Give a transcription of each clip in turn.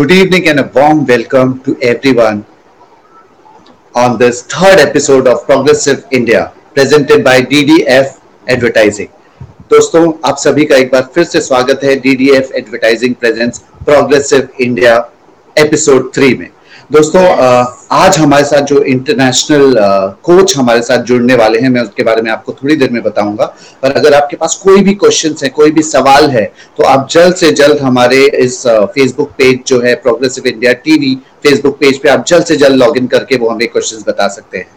Good evening and a warm welcome to everyone on this third episode of Progressive India presented by DDF Advertising. दोस्तों आप सभी का एक बार फिर से स्वागत है DDF Advertising Presents Progressive India episode three में दोस्तों आज हमारे साथ जो इंटरनेशनल कोच हमारे साथ जुड़ने वाले हैं, मैं उसके बारे में आपको थोड़ी देर में बताऊँगा। पर अगर आपके पास कोई भी क्वेश्चन है, कोई भी सवाल है तो आप जल्द से जल्द हमारे इस फेसबुक पेज जो है Progressive India TV Facebook page पे आप जल्द से जल्द लॉग करके वो हमें क्वेश्चन बता सकते हैं।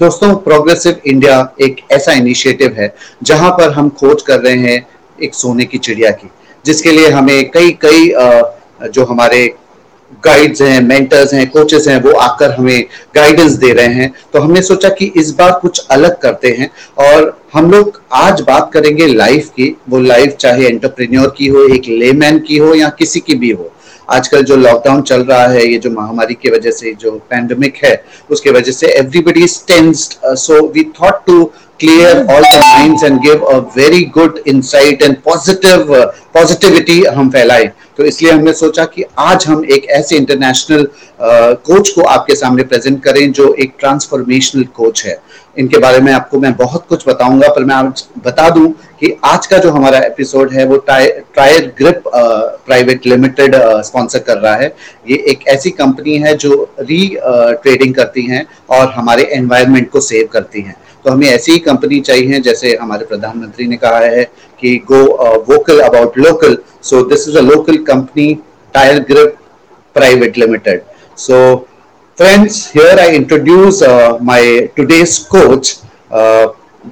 दोस्तों प्रोग्रेसिव इंडिया एक ऐसा इनिशिएटिव है, जहाँ पर हम खोज कर रहे हैं एक सोने की चिड़िया की, जिसके लिए हमें कई कई जो हमारे गाइड्स हैं मेंटर्स हैं कोचेस हैं वो आकर हमें गाइडेंस दे रहे हैं। तो हमने सोचा कि इस बार कुछ अलग करते हैं और हम लोग आज बात करेंगे लाइफ की। वो लाइफ चाहे एंटरप्रेन्योर की हो एक लेमैन की हो या किसी की भी हो। आजकल जो लॉकडाउन चल रहा है ये जो महामारी की वजह से जो पैंडमिक है उसके वजह से everybody tensed so we thought to all the minds and give a very good insight and positive uh, positivity हम फैलाएँ। तो इसलिए हमने सोचा कि आज हम एक ऐसे इंटरनेशनल कोच को आपके सामने प्रेजेंट करें जो एक ट्रांसफॉर्मेशनल कोच है। इनके बारे में आपको मैं बहुत कुछ बताऊँगा, पर मैं आज बता दूँ कि आज का जो हमारा एपिसोड है, वो Tyre Grip Private Limited sponsor कर रहा है। ये एक ऐसी कंपनी है जो री ट्रेडिंग करती हैं और हमारे एनवायरनमेंट को सेव करती हैं। तो हमें ऐसी ही कंपनी चाहिए जैसे हमारे प्रधानमंत्री ने कहा है कि go vocal about local so this is a local company Tyre Grip Private Limited so friends here I introduce my today's coach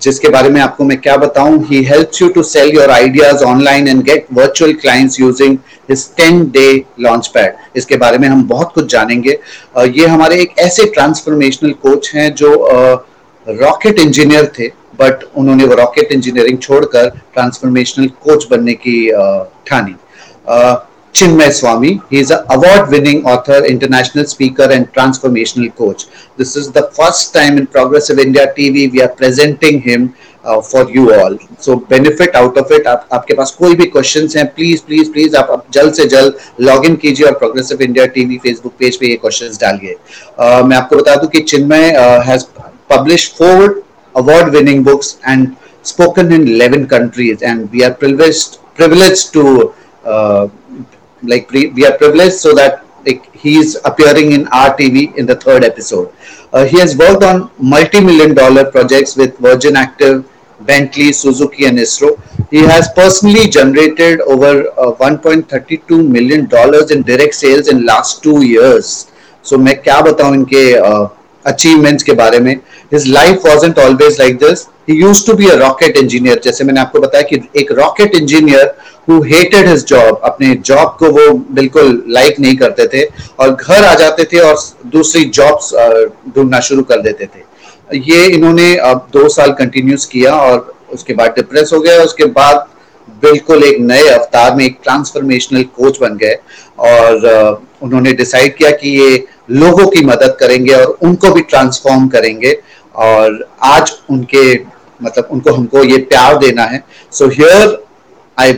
जिसके बारे में आपको मैं क्या बताऊँ he helps you to sell your ideas online and get virtual clients using his 10 day launch pad इसके बारे में हम बहुत कुछ जानेंगे। Uh, ये हमारे एक ऐसे ट्रांसफॉर्मेशनल कोच हैं जो uh, रॉकेट इंजीनियर थे बट उन्होंने वो रॉकेट इंजीनियरिंग छोड़कर ट्रांसफॉर्मेशनल कोच बनने की ठानी। Chinmay Swami he is award winning author international speaker and transformational coach this is the first time in progress of India TV we are presenting him for you all so benefit out of it आपके पास कोई भी question है please please please आप जल्द से जल्द log in कीजिए और Progressive India TV Facebook page पे ये क्वेश्चन डालिए। मैं आपको बता दू की Chinmay has published four award winning books and spoken in 11 countries and we are privileged privileged to uh, like pre- we are privileged so that like he is appearing in our TV in the third episode. Uh, he has worked on multi-million dollar projects with Virgin Active, Bentley, Suzuki, and ISRO. He has personally generated over uh, 1.32 million dollars in direct sales in last two years. So मैं क्या बताऊं इनके achievements uh, के बारे में His life wasn't always like this. He used to be a rocket engineer. जैसे मैंने आपको बताया कि एक rocket engineer who hated his job, अपने job को वो बिल्कुल like नहीं करते थे और घर आ जाते थे और दूसरी jobs ढूंढना शुरू कर देते थे। ये इन्होंने अब दो साल कंटिन्यूस किया और उसके बाद डिप्रेस हो गया उसके बाद बिल्कुल एक नए अवतार में, एक ट्रांसफॉर्मेशनल कोच बन गए और उन्होंने डिसाइड किया कि ये लोगों की मदद करेंगे और उनको भी ट्रांसफॉर्म करेंगे। और आज उनके मतलब उनको हमको ये प्यार देना है so here I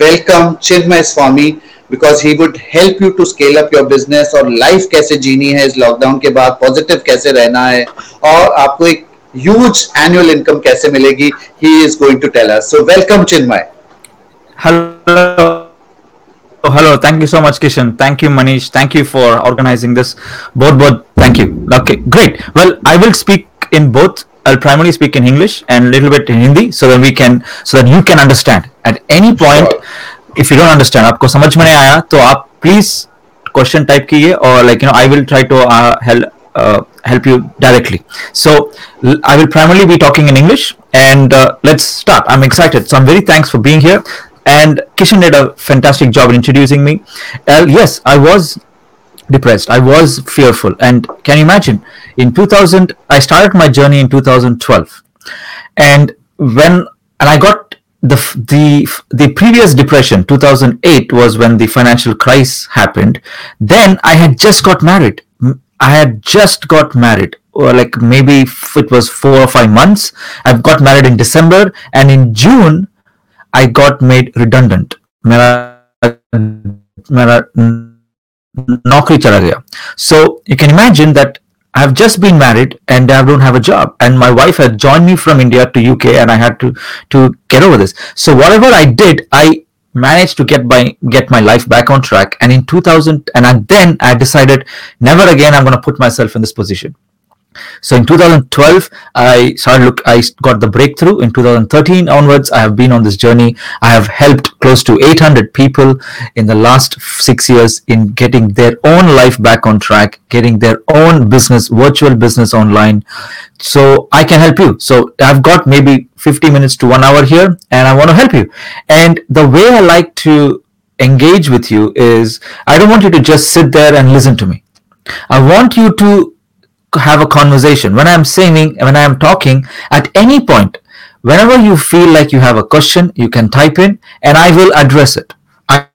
welcome Chinmay Swami because he would help you to scale up your business और लाइफ कैसे जीनी है इस लॉकडाउन के बाद पॉजिटिव कैसे रहना है और आपको एक ह्यूज एनुअल इनकम कैसे मिलेगी he is going to tell us so welcome Chinmay hello Oh, hello. Thank you so much, Kishan. Thank you, thank you for organizing this. Both, both. Thank you. Okay, great. Well, I will speak in both. I'll primarily speak in English and a little bit in Hindi, so that we can, so that you can understand. At any point, sure. if you don't understand, आपको समझ में नहीं आया, तो आप please question type कीजिए or like you know, I will try to uh, help uh, help you directly. So I will primarily be talking in English, and uh, let's start. I'm excited. So I'm very thanks for being here and Kishan did a fantastic job in introducing me. Uh, yes, I was depressed. I was fearful. And can you imagine? In 2000, I started my journey in 2012. And when, and I got the, the, the previous depression, 2008 was when the financial crisis happened. Then I had just got married. I had just got married. Or like maybe it was four or five months. I got married in December, and in June I got made redundant. मेरा मेरा नौकरी चला गया so you can imagine that I've just been married and I don't have a job and my wife had joined me from India to UK and I had to to get over this so whatever I did I managed to get my get my life back on track and in 2000 and then I decided never again I'm going to put myself in this position so in 2012 i started look i got the breakthrough. In 2013 onwards i have been on this journey. I have helped close to 800 people in the last six years in getting their own life back on track getting their own business virtual business online. So i can help you. So i've got maybe 50 minutes to one hour here and i want to help you. And the way i like to engage with you is i don't want you to just sit there and listen to me. I want you to have a conversation. When i'm saying when i'm talking at any point whenever you feel like you have a question you can type in and i will address it. I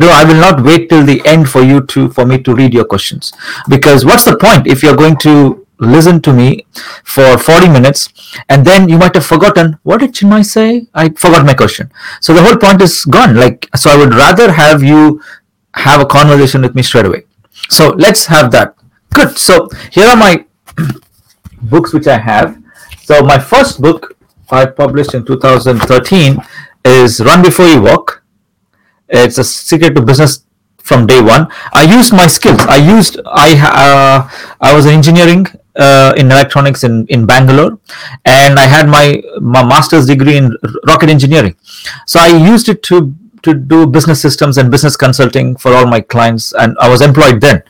I will not wait till the end for you to for me to read your questions. Because what's the point if you're going to listen to me for 40 minutes and then you might have forgotten what did Chinmay say? I forgot my question. So the whole point is gone. Like so I would rather have you have a conversation with me straight away. So let's have that good. So here are my books which i have. So my first book i published in 2013 is run before you walk. It's a secret to business from day one. I used my skills. I used i uh, i was engineering uh, in electronics in, in Bangalore, and I had my, my master's degree in rocket engineering. So I used it to to do business systems and business consulting for all my clients, and I was employed then.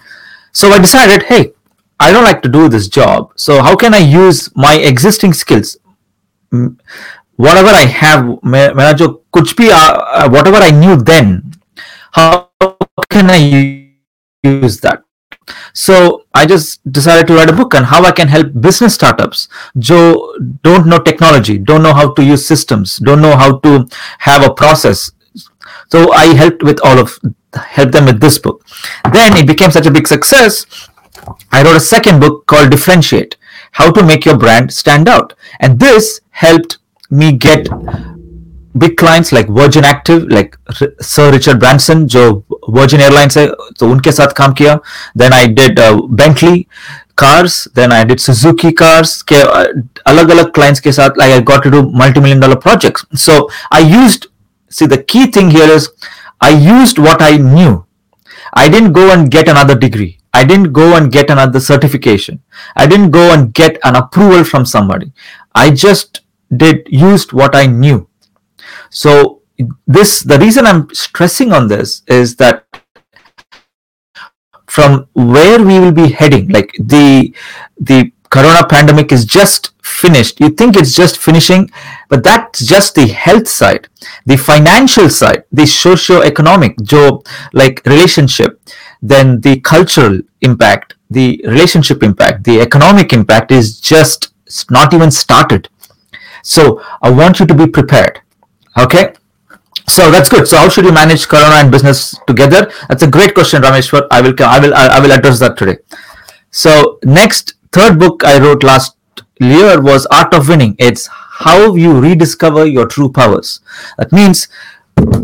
So I decided, hey, I don't like to do this job. So how can I use my existing skills? Whatever I have, मेरा जो कुछ भी whatever I knew then, how can I use that? So I just decided to write a book on how I can help business startups who don't know technology, don't know how to use systems, don't know how to have a process. So I helped with all of help them with this book. Then it became such a big success. I wrote a second book called Differentiate How to Make Your Brand Stand Out. And this helped me get big clients like Virgin Active, like Sir Richard Branson, जो Virgin Airlines है तो उनके साथ काम किया. Then I did uh, Bentley cars. Then I did Suzuki cars. के अलग अलग clients के साथ like I got to do multi-million dollar projects. So I used. See the key thing here is I used what I knew. I didn't go and get another degree. I didn't go and get another certification. I didn't go and get an approval from somebody. I just did used what I knew. So this the reason I'm stressing on this is that from where we will be heading, like the the corona pandemic is just finished. You think it's just finishing but that's just the health side. The financial side the socio-economic job like relationship then the cultural impact the relationship impact the economic impact is just not even started. So i want you to be prepared okay? So that's good. So how should you manage corona and business together? That's a great question rameshwar. I will i will i will address that today. So next third book I wrote last year was Art of Winning. It's how you rediscover your true powers. That means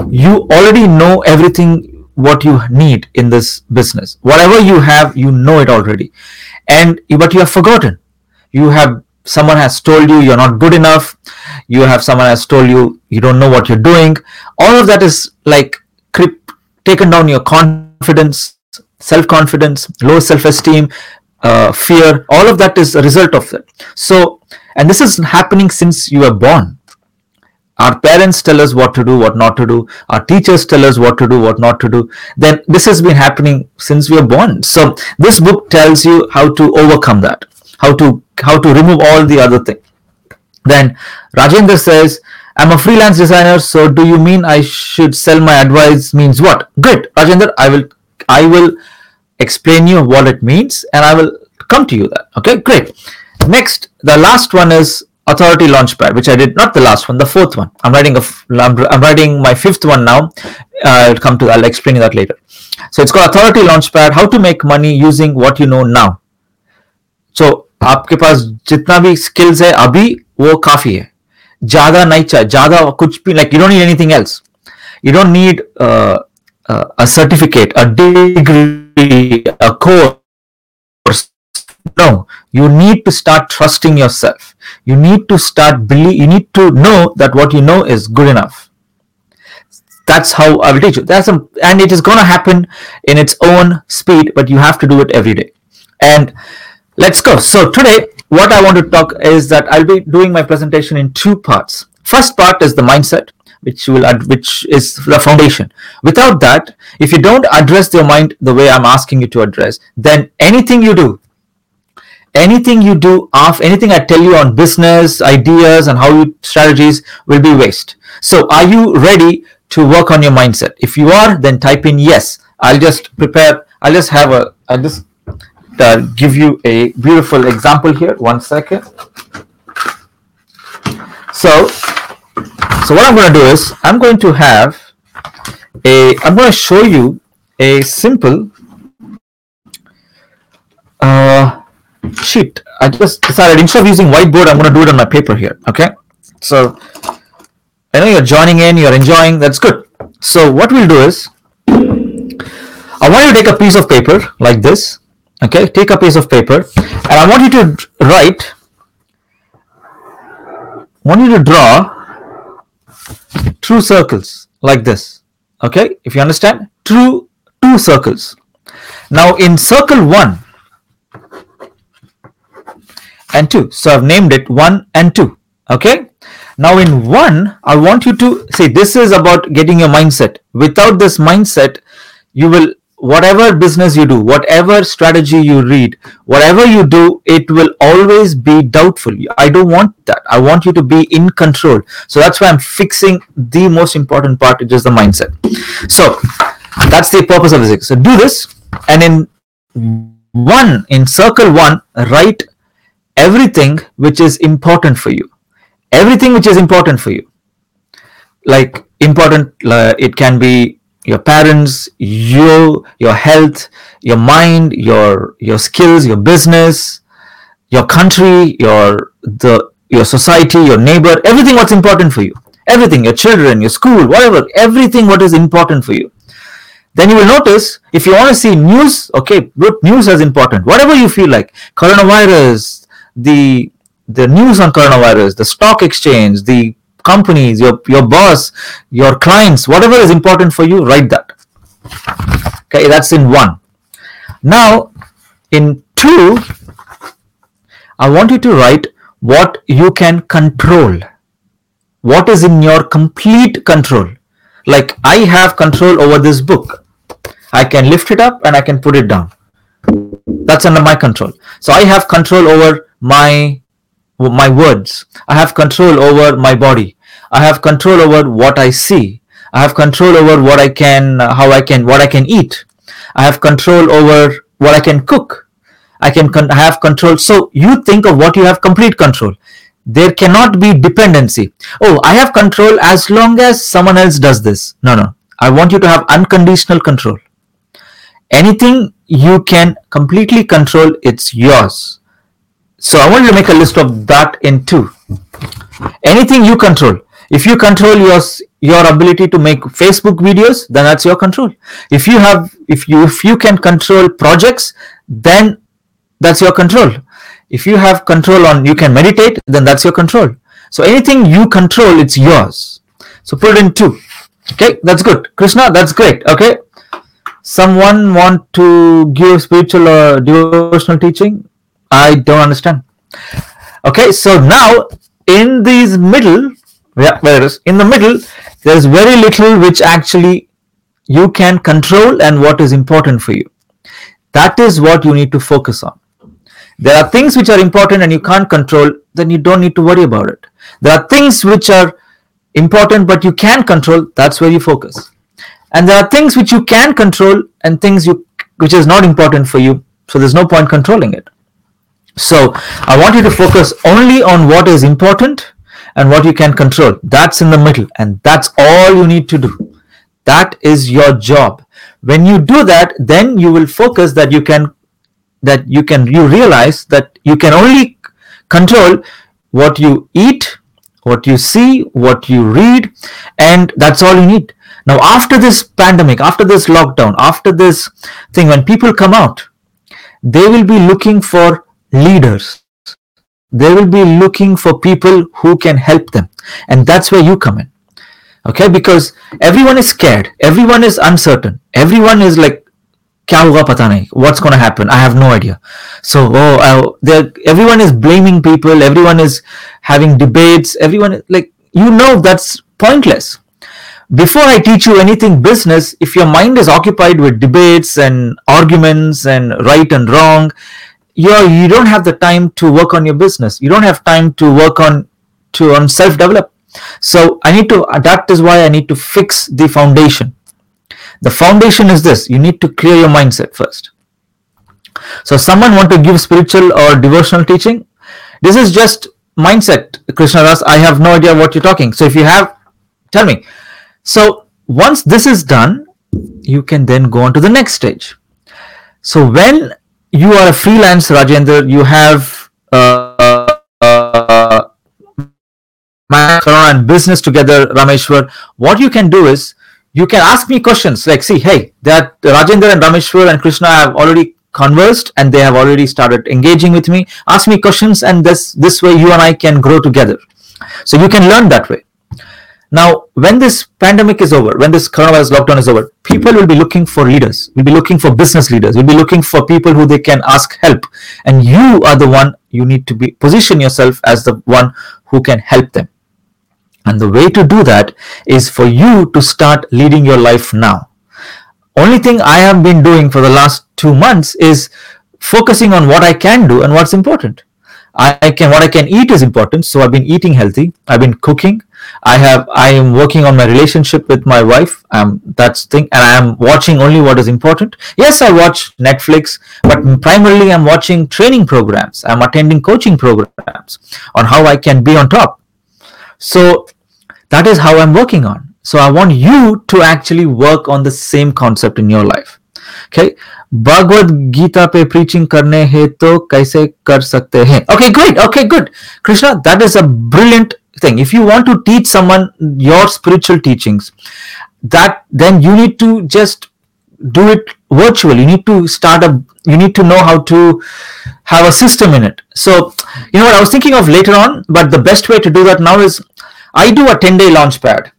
you already know everything what you need in this business. Whatever you have, you know it already. And but you have forgotten. You have someone has told you you're not good enough. You have someone has told you you don't know what you're doing. All of that is like taken down your confidence, self-confidence, low self-esteem, uh, fear, all of that is a result of it. So, and this is happening since you were born. Our parents tell us what to do, what not to do. Our teachers tell us what to do, what not to do. Then this has been happening since we were born. So this book tells you how to overcome that, how to how to remove all the other thing. Then Rajendra says, I'm a freelance designer, so do you mean I should sell my advice means what? Good, Rajendra, I will I will explain you what it means and I will come to you that. Okay, great. Next, the last one is authority launchpad, which I did not the last one, the fourth one. I'm writing a, I'm, I'm writing my fifth one now. Uh, I'll come to, I'll explain that later. So it's called authority launchpad, how to make money using what you know now. So आपके पास जितना भी skills है अभी वो काफी है ज्यादा नहीं चाहिए ज्यादा कुछ भी like you don't need anything else you don't need uh, uh, a certificate, a a course. No, you need to start trusting yourself. You need to start believe. You need to know that what you know is good enough. That's how I will teach you. That's a, and it is going to happen in its own speed, but you have to do it every day. And let's go. So today, what I want to talk is that I'll be doing my presentation in two parts. First part is the mindset, which will ad- which is the foundation. Without that, if you don't address your mind the way I'm asking you to address, then anything you do, anything you do of anything I tell you on business ideas and how you strategies will be waste. So are you ready to work on your mindset? If you are, then type in yes. I'll just prepare. I'll just have a. I'll just uh, give you a beautiful example here. One second. So, so what I'm going to do is I'm going to have a. I'm going to show you a simple uh, sheet. I just decided instead of using whiteboard, I'm going to do it on my paper here. Okay. So I know you're joining in, you're enjoying. That's good. So what we'll do is I want you to take a piece of paper like this. Okay, take a piece of paper, and I want you to write. Want you to draw true circles like this. Okay, if you understand, true two circles. Now in circle one and two, so I've named it one and two. Okay. Now in one, I want you to say this is about getting your mindset. Without this mindset, you will whatever business you do, whatever strategy you read, whatever you do, it will always be doubtful. I don't want that. I want you to be in control. So that's why I'm fixing the most important part, which is the mindset. So that's the purpose of this. So do this, and in one, in circle one, write everything which is important for you. Everything which is important for you like important uh, it can be your parents you your health your mind your your skills your business your country your the your society your neighbor everything what's important for you. Everything your children your school whatever everything what is important for you. Then you will notice if you want to see news okay good news is important? Whatever you feel like coronavirus the the news on coronavirus the stock exchange the companies your your boss your clients whatever is important for you write that. Okay that's in one. Now in two i want you to write what you can control. What is in your complete control? Like i have control over this book. I can lift it up and i can put it down. That's under my control. So i have control over my my words. I have control over my body i have control over what i see. I have control over what i can how i can what i can eat. I have control over what i can cook. I can con- have control. So you think of what you have complete control. There cannot be dependency. Oh i have control as long as someone else does this. No no. I want you to have unconditional control. Anything you can completely control it's yours. So I want you to make a list of that in two. Anything you control. If you control your your ability to make Facebook videos, then that's your control. If you have if you if you can control projects, then that's your control. If you have control on you can meditate, then that's your control. So anything you control, it's yours. So put it in two. Okay, that's good. Krishna, that's great. Okay. Someone want to give spiritual or devotional teaching? I don't understand. Okay, so now in these middle, yeah, where in the middle, there is very little which actually you can control and what is important for you. That is what you need to focus on. There are things which are important and you can't control, then you don't need to worry about it. There are things which are important but you can control, that's where you focus. And there are things which you can control and things you which is not important for you, so there's no point controlling it. So I want you to focus only on what is important and what you can control. That's in the middle, and that's all you need to do. That is your job. When you do that, then you will focus that you can that you can you realize that you can only control what you eat, what you see, what you read, and that's all you need. Now, after this pandemic, after this lockdown, after this thing, when people come out, they will be looking for leaders They will be looking for people who can help them. And that's where you come in. Okay, because everyone is scared, everyone is uncertain, everyone is like, क्या होगा पता नहीं what's going to happen i have no idea so oh uh, everyone is blaming people everyone is having debates everyone like you know that's pointless before I teach you anything business, if your mind is occupied with debates and arguments and right and wrong, you're, you don't have the time to work on your business. You don't have time to work on to on self develop. So I need to that is why I need to fix the foundation. The foundation is this: you need to clear your mindset first. So someone want to give spiritual or devotional teaching. This is just mindset, Krishna Das. I have no idea what you're talking. So if you have, tell me so once this is done, you can then go on to the next stage. So when you are a freelance Rajendra, you have uh, uh, and business together, Rameshwar. What you can do is you can ask me questions like, see, hey, that Rajendra and Rameshwar and Krishna have already conversed and they have already started engaging with me. Ask me questions, and this this way you and I can grow together. So you can learn that way. Now, when this pandemic is over, when this coronavirus lockdown is over, people will be looking for leaders, We'll be looking for business leaders, We'll be looking for people who they can ask help. And you are the one you need to be position yourself as the one who can help them. And the way to do that is for you to start leading your life now. Only thing I have been doing for the last two months is focusing on what I can do and what's important. I can what I can eat is important. So I've been eating healthy. I've been cooking. I have I am working on my relationship with my wife. Um, that's thing, and I am watching only what is important. Yes, I watch Netflix, but primarily I'm watching training programs. I'm attending coaching programs on how I can be on top. So that is how I'm working on. So I want you to actually work on the same concept in your life. Okay, Bhagavad Gita पे preaching करने हैं तो कैसे कर सकते हैं okay good okay good Krishna that is a brilliant thing if you want to teach someone your spiritual teachings that then you need to just do it virtually you need to start a you need to know how to have a system in it so you know what i was thinking of later on but the best way to do that now is i do a 10 day launch pad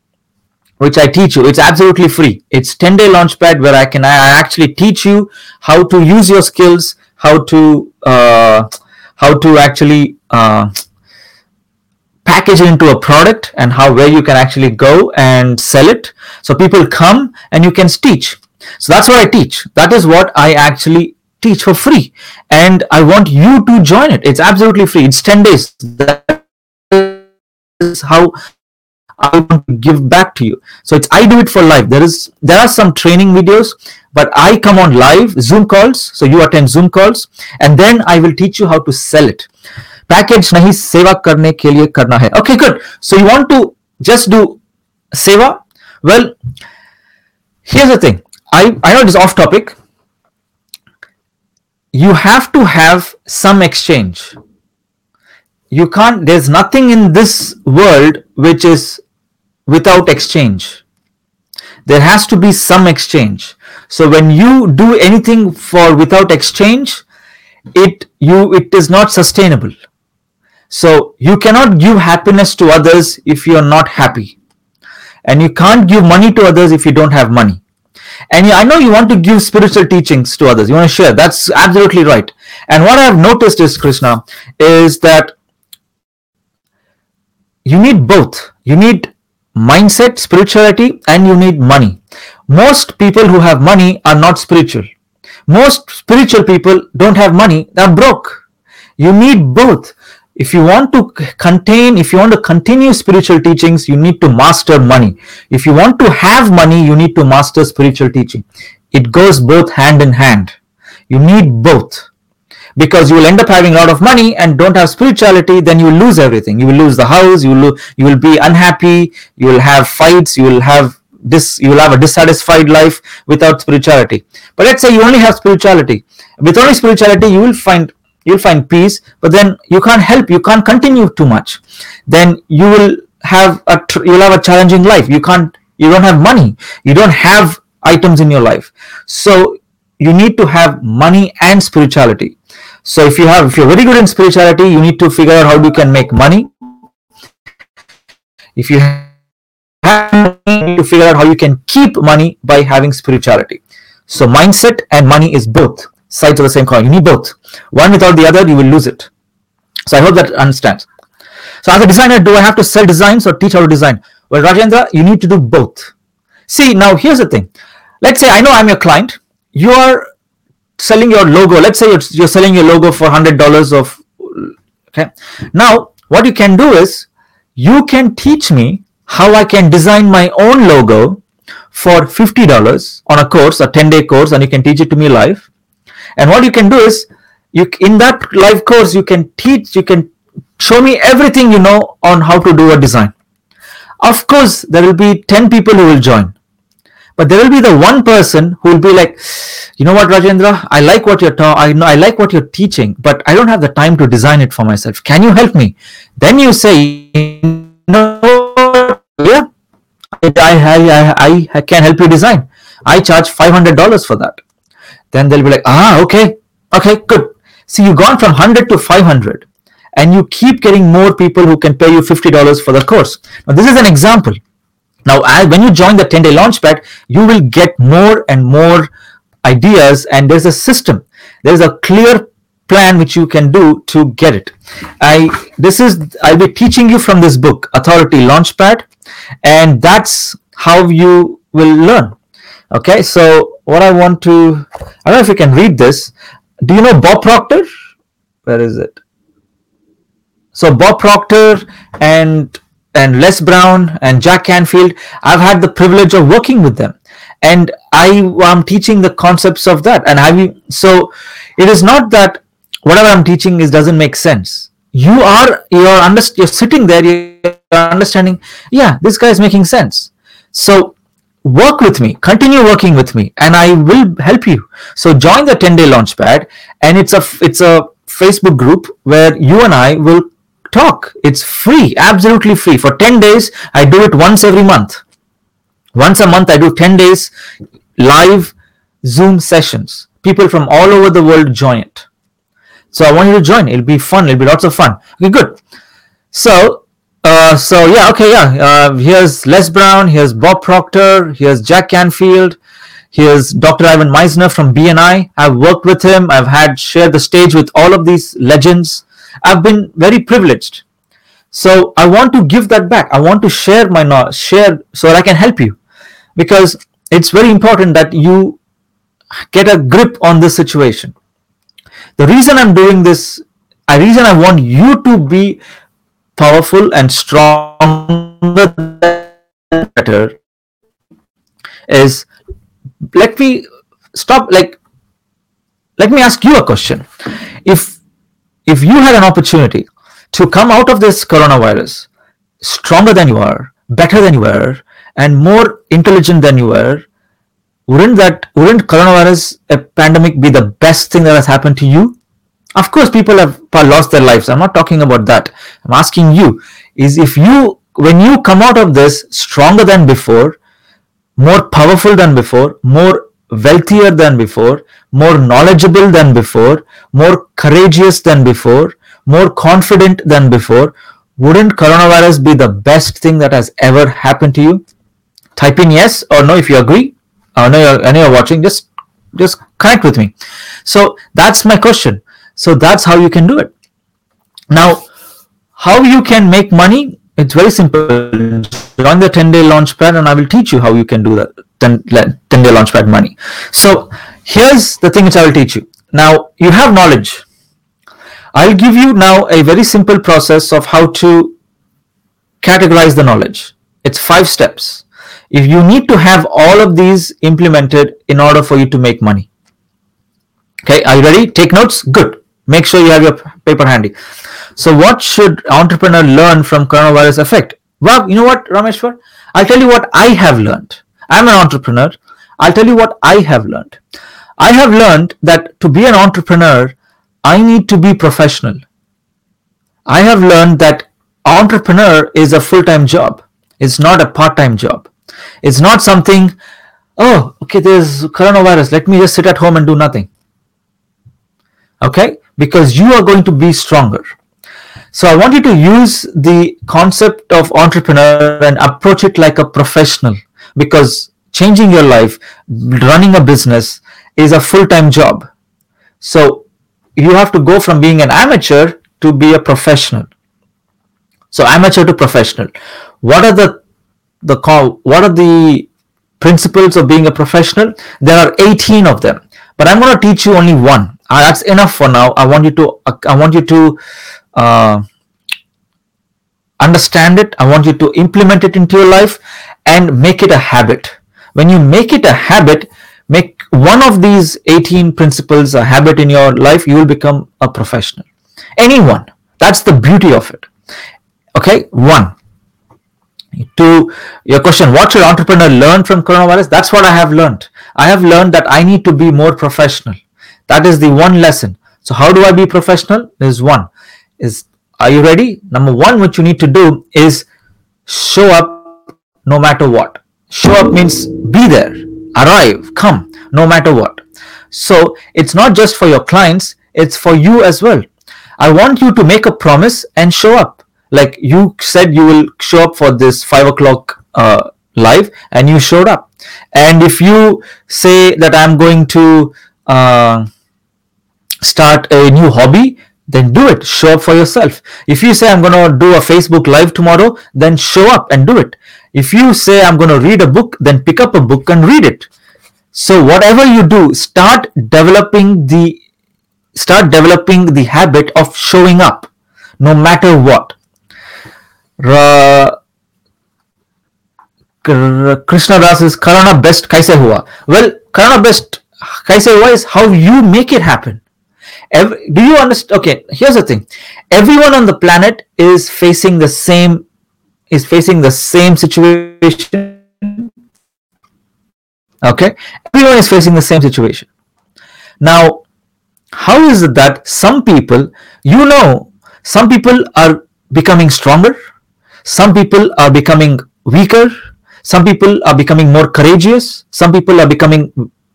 which I teach you. It's absolutely free. It's 10 day launchpad where I can I actually teach you how to use your skills, how to uh, how to actually uh, package it into a product and how where you can actually go and sell it. So people come and you can teach. So that's what I teach. That is what I actually teach for free. And I want you to join it. It's absolutely free. It's 10 days. That is how I want to give back to you. So it's I do it for life. There is there are some training videos, but I come on live Zoom calls. So you attend Zoom calls, and then I will teach you how to sell it. Nahi seva karne ke liye karna hai. Okay, good. So you want to just do seva? Well, here's the thing. I I know it is off topic. You have to have some exchange. You can't. There's nothing in this world which is without exchange. There has to be some exchange. So when you do anything for without exchange, it you it is not sustainable. So you cannot give happiness to others if you are not happy. And you can't give money to others if you don't have money. And I know you want to give spiritual teachings to others. You want to share. That's absolutely right. And what I've noticed is, Krishna, is that you need both. You need mindset, spirituality, and you need money. Most people who have money are not spiritual. Most spiritual people don't have money, they're broke. You need both. If you want to contain, if you want to continue spiritual teachings, you need to master money. If you want to have money, you need to master spiritual teaching. It goes both hand in hand. You need both because you will end up having a lot of money and don't have spirituality then you will lose everything you will lose the house you will lo- you will be unhappy you will have fights you will have this you will have a dissatisfied life without spirituality but let's say you only have spirituality with only spirituality you will find you'll find peace but then you can't help you can't continue too much. Then you will have a you will have a challenging life. You can't you don't have money. You don't have items in your life. So you need to have money and spirituality. So if you have if you're very good in spirituality you need to figure out how you can make money. If you have to figure out how you can keep money by having spirituality. So mindset and money is both sides of the same coin. You need both. One without the other you will lose it. So i hope that understands. So as a designer do i have to sell designs or teach how to design? Well rajendra you need to do both. See now here's the thing. Let's say i know i'm your client. You are selling your logo. Let's say you're, you're selling your logo for $100 of okay? Now what you can do is you can teach me how i can design my own logo for $50 on a course a 10 day course and you can teach it to me live and what you can do is you in that live course you can teach you can show me everything you know on how to do a design. Of course there will be 10 people who will join. But there will be the one person who will be like you know what rajendra? I like what you're ta- i know i like what you're teaching but i don't have the time to design it for myself. Can you help me? Then you say no yeah i i i, I can help you design. I charge $500 for that then they'll be like ah okay okay good see you've gone from 100 to 500 and you keep getting more people who can pay you $50 for the course now this is an example now, when you join the 10 day launchpad, you will get more and more ideas, and there's a system. There's a clear plan which you can do to get it. I this is I'll be teaching you from this book, Authority Launchpad, and that's how you will learn. Okay, so what I want to I don't know if you can read this. Do you know Bob Proctor? Where is it? So Bob Proctor and and Les Brown and Jack Canfield, I've had the privilege of working with them. And I am teaching the concepts of that. And I so it is not that whatever I'm teaching is doesn't make sense. You are you're under, you're sitting there, you're understanding, yeah, this guy is making sense. So work with me, continue working with me, and I will help you. So join the 10 day launchpad, and it's a it's a Facebook group where you and I will talk. It's free, absolutely free. For 10 days, I do it once every month. Once a month, I do 10 days live Zoom sessions. People from all over the world join it. So I want you to join. It'll be fun. It'll be lots of fun. Okay, good. So, uh, so yeah, okay, yeah. Uh, here's Les Brown. Here's Bob Proctor. Here's Jack Canfield. Here's Dr. Ivan Misner from BNI. I've worked with him. I've had shared the stage with all of these legends. I've been very privileged. So I want to give that back. I want to share my knowledge, share so that I can help you, because it's very important that you get a grip on this situation. The reason I'm doing this, the reason I want you to be powerful and stronger better is let me stop like let me ask you a question if if you had an opportunity to come out of this coronavirus stronger than you are, better than you were, and more intelligent than you were, wouldn't that wouldn't coronavirus a pandemic be the best thing that has happened to you? Of course, people have lost their lives. I'm not talking about that. I'm asking you: is if you when you come out of this stronger than before, more powerful than before, more wealthier than before, more knowledgeable than before, more courageous than before, more confident than before, wouldn't coronavirus be the best thing that has ever happened to you? Type in yes or no if you agree. Uh, I know you're, you're watching. Just just connect with me. So that's my question. So that's how you can do it. Now, how you can make money? It's very simple. Join the 10 day launch pad and I will teach you how you can do that 10, 10 day launch pad money. So here's the thing which I will teach you. Now you have knowledge. I'll give you now a very simple process of how to categorize the knowledge. It's five steps. If you need to have all of these implemented in order for you to make money. Okay, are you ready? Take notes? Good. Make sure you have your paper handy. So what should entrepreneur learn from coronavirus effect? Well, you know what, Rameshwar? I'll tell you what I have learned. I'm an entrepreneur. I'll tell you what I have learned. I have learned that to be an entrepreneur, I need to be professional. I have learned that entrepreneur is a full-time job. It's not a part-time job. It's not something, oh, okay, there's coronavirus. Let me just sit at home and do nothing. Okay? Because you are going to be stronger. So I want you to use the concept of entrepreneur and approach it like a professional because changing your life, running a business is a full time job. So you have to go from being an amateur to be a professional. So amateur to professional. What are the the call? What are the principles of being a professional? There are 18 of them, but I'm going to teach you only one. Uh, that's enough for now. I want you to uh, I want you to uh, understand it. I want you to implement it into your life and make it a habit. When you make it a habit, make one of these 18 principles a habit in your life, you will become a professional. Anyone. That's the beauty of it. Okay, one. To your question, what should entrepreneur learn from coronavirus? That's what I have learned. I have learned that I need to be more professional. That is the one lesson. So how do I be professional? There's one. Is are you ready? Number one, what you need to do is show up no matter what. Show up means be there, arrive, come, no matter what. So it's not just for your clients, it's for you as well. I want you to make a promise and show up. Like you said, you will show up for this five o'clock uh, live, and you showed up. And if you say that I'm going to uh, start a new hobby, then do it. Show up for yourself. If you say I'm going to do a Facebook live tomorrow, then show up and do it. If you say I'm going to read a book, then pick up a book and read it. So whatever you do, start developing the start developing the habit of showing up no matter what. Ra- Krishna Das is Corona best kaise hua? Well, Corona best kaise hua is how you make it happen. Every, do you understand? Okay, here's the thing. Everyone on the planet is facing the same is facing the same situation. Okay, everyone is facing the same situation. Now, how is it that some people, you know, some people are becoming stronger, some people are becoming weaker, some people are becoming more courageous, some people are becoming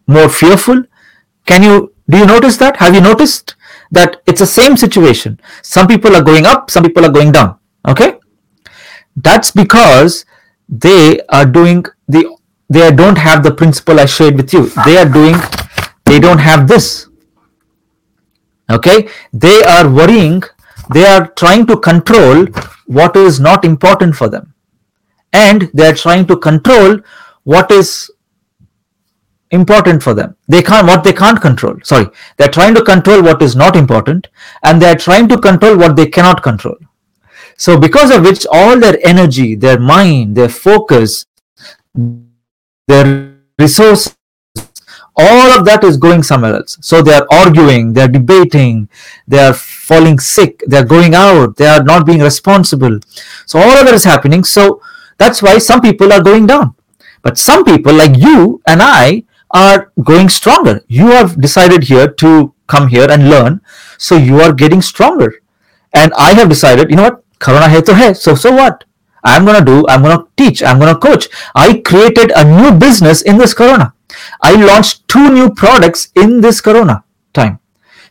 more fearful. Can you do you notice that? Have you noticed that it's the same situation? Some people are going up, some people are going down. Okay? That's because they are doing the they don't have the principle I shared with you. They are doing they don't have this okay they are worrying they are trying to control what is not important for them and they are trying to control what is important for them. They can't what they can't control sorry they're trying to control what is not important and they're trying to control what they cannot control. So because of which all their energy their mind their focus their resources all of that is going somewhere else. So they are arguing they are debating they are falling sick they are going out they are not being responsible. So all of that is happening. So that's why some people are going down. But some people like you and i are going stronger you have decided here to come here and learn so you are getting stronger and i have decided you know what corona hai to hai so so what i'm to do i'm to teach i'm to coach i created a new business in this corona I launched two new products in this Corona time.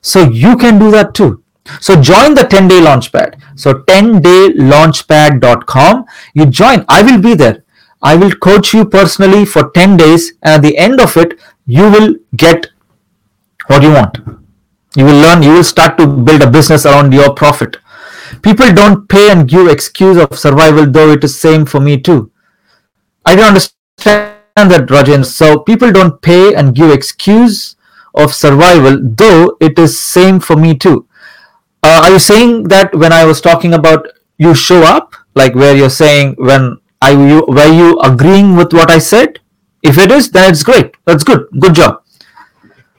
So you can do that too. So join the 10 day launchpad. So 10daylaunchpad.com. You join. I will be there. I will coach you personally for 10 days. And at the end of it, you will get what you want. You will learn, you will start to build a business around your profit. People don't pay and give excuse of survival, though it is same for me too. I don't understand that Rajan. So people don't pay and give excuse of survival, though it is same for me too. Uh, are you saying that when I was talking about you show up, like where you're saying when I you were you agreeing with what I said? If it is, then it's great. That's good. Good job.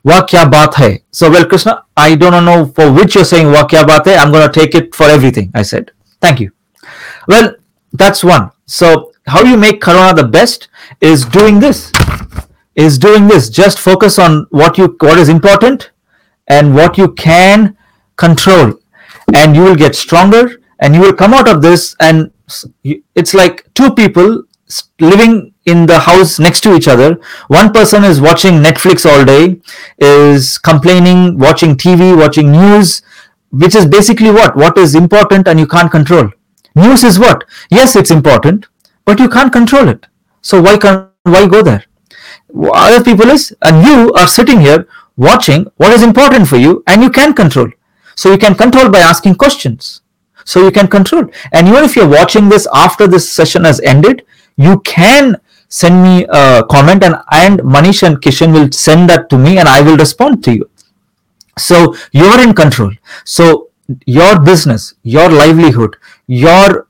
Wa kya baat hai? So well, Krishna, I don't know for which you're saying wa kya baat hai. I'm gonna take it for everything. I said. Thank you. Well, that's one. So how you make corona the best is doing this is doing this just focus on what you what is important and what you can control and you will get stronger and you will come out of this and it's like two people living in the house next to each other. One person is watching Netflix all day, is complaining, watching TV, watching news, which is basically what? What is important and you can't control. News is what? Yes, it's important, but you can't control it. So why can why go there? Other people is and you are sitting here watching what is important for you and you can control. So you can control by asking questions. So you can control. And even if you're watching this after this session has ended, you can send me a comment and, and Manish and Kishan will send that to me and I will respond to you. So you're in control. So your business, your livelihood, your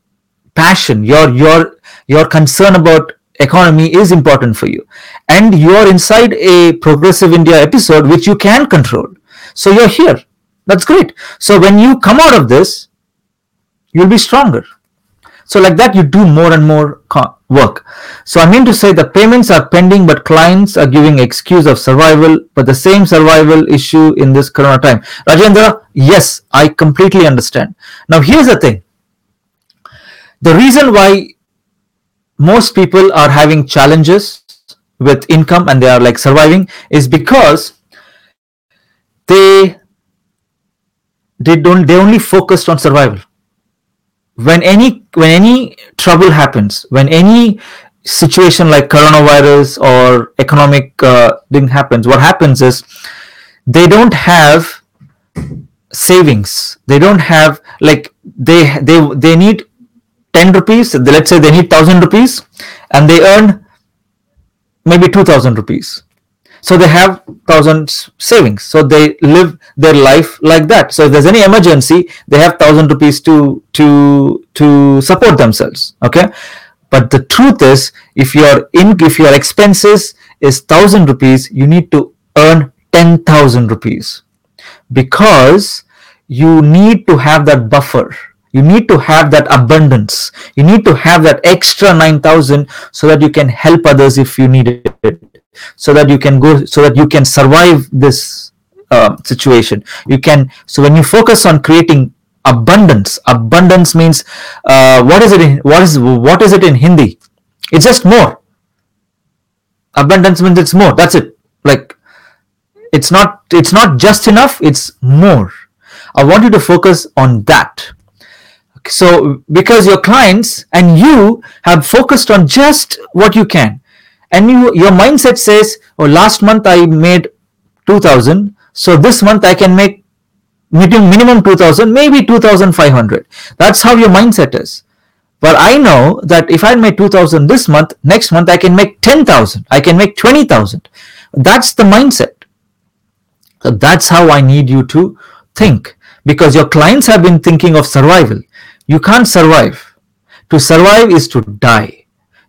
passion, your your your concern about economy is important for you and you're inside a progressive india episode which you can control so you're here that's great so when you come out of this you'll be stronger. So like that you do more and more work. So i mean to say the payments are pending but clients are giving excuse of survival but the same survival issue in this corona time. Rajendra yes i completely understand. Now here's the thing. The reason why most people are having challenges with income and they are like surviving is because they they don't they only focused on survival when any when any trouble happens when any situation like coronavirus or economic uh, thing happens what happens is they don't have savings. They don't have like they they they need 10 rupees let's say they need 1000 rupees and they earn maybe 2000 rupees so they have thousands savings. So they live their life like that. So if there's any emergency they have 1000 rupees to to to support themselves okay? But the truth is if your in if your expenses is 1000 rupees you need to earn 10000 rupees. Because you need to have that buffer. You need to have that abundance. You need to have that extra 9000 so that you can help others if you need it so that you can go so that you can survive this uh, situation. You can so when you focus on creating abundance abundance means uh, what is it in, what is what is it in hindi? It's just more. Abundance means it's more. That's it. Like it's not it's not just enough it's more. I want you to focus on that. So because your clients and you have focused on just what you can and you your mindset says oh last month i made 2000 so this month i can make minimum 2000 maybe 2500 that's how your mindset is. But i know that if i made 2000 this month next month i can make 10000 i can make 20000 that's the mindset. So that's how i need you to think. Because your clients have been thinking of survival. You can't survive. To survive is to die.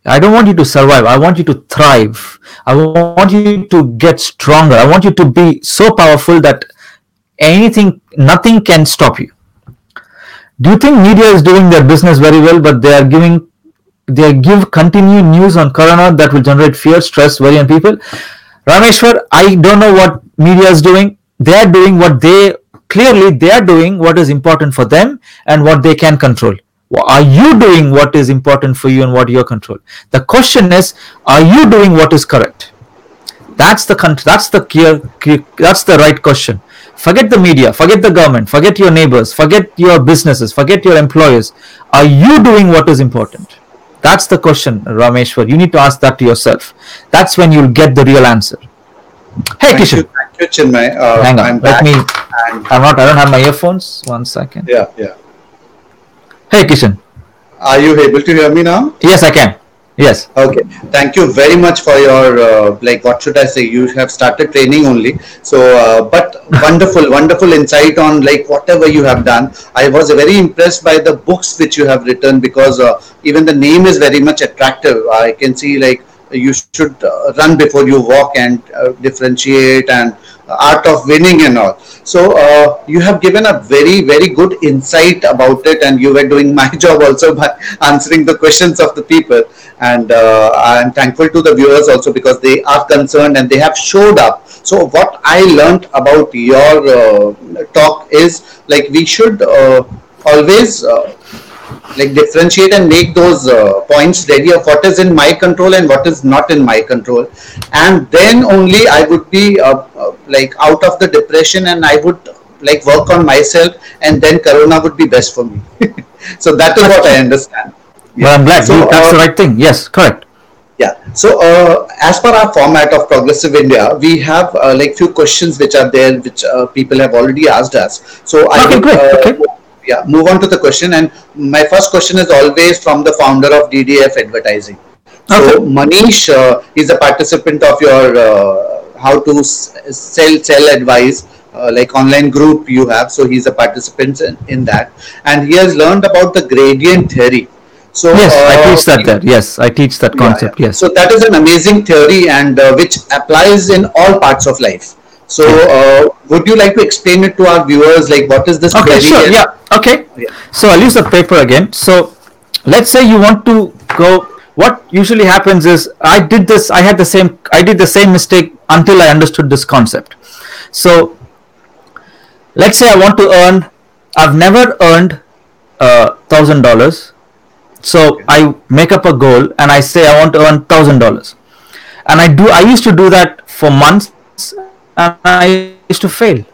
I don't want you to survive. I want you to thrive. I want you to get stronger. I want you to be so powerful that anything, nothing can stop you. Do you think media is doing their business very well, but they are giving, they give continued news on Corona that will generate fear, stress, worry in people? Rameshwar, I don't know what media is doing. They are doing what they clearly they are doing what is important for them and what they can control are you doing what is important for you and what you're control the question is are you doing what is correct that's the that's the clear, that's the right question forget the media forget the government forget your neighbors forget your businesses forget your employers are you doing what is important that's the question rameshwar you need to ask that to yourself that's when you'll get the real answer hey kishan Chinmay. Uh, Hang on, I'm let me. I'm not. I don't have my earphones. One second. Yeah, yeah. Hey, Kishan. Are you able to hear me now? Yes, I can. Yes. Okay. Thank you very much for your uh, like. What should I say? You have started training only. So, uh, but wonderful, wonderful insight on like whatever you have done. I was very impressed by the books which you have written because uh, even the name is very much attractive. I can see like you should uh, run before you walk and uh, differentiate and art of winning and all. So uh, you have given a very very good insight about it and you were doing my job also by answering the questions of the people. And uh, i'm thankful to the viewers also because they are concerned and they have showed up. So what i learned about your uh, talk is like we should uh, always like differentiate and make those uh, points ready of what is in my control and what is not in my control and then only i would be uh, uh, like out of the depression and i would like work on myself and then corona would be best for me so that is what i understand Well, I'm glad. So, that's uh, the right thing. Yes, correct. yeah. So, uh, as per our format of Progressive India, we have uh, like few questions which are there, which uh, people have already asked us. So, I Okay, will, great. uh, Okay. Yeah, move on to the question. And my first question is always from the founder of DDF Advertising. So, Manish uh, is a participant of your uh, how to s- sell sell advice. Uh, like online group you have so he's a participant in, in that and he has learned about the gradient theory so Yes, I uh, teach that there. Yes, I teach that yeah, concept. yeah. Yes. So that is an amazing theory and uh, which applies in all parts of life. So uh, would you like to explain it to our viewers? Like what is this? Okay, sure. Yeah. Okay. Yeah. So I'll use the paper again. So let's say you want to go. What usually happens is I did this. I had the same. I did the same mistake until I understood this concept. So let's say I want to earn. I've never earned uh, thousand dollars. So I make up a goal and I say I want to earn thousand dollars, and I do. I used to do that for months, and I used to fail.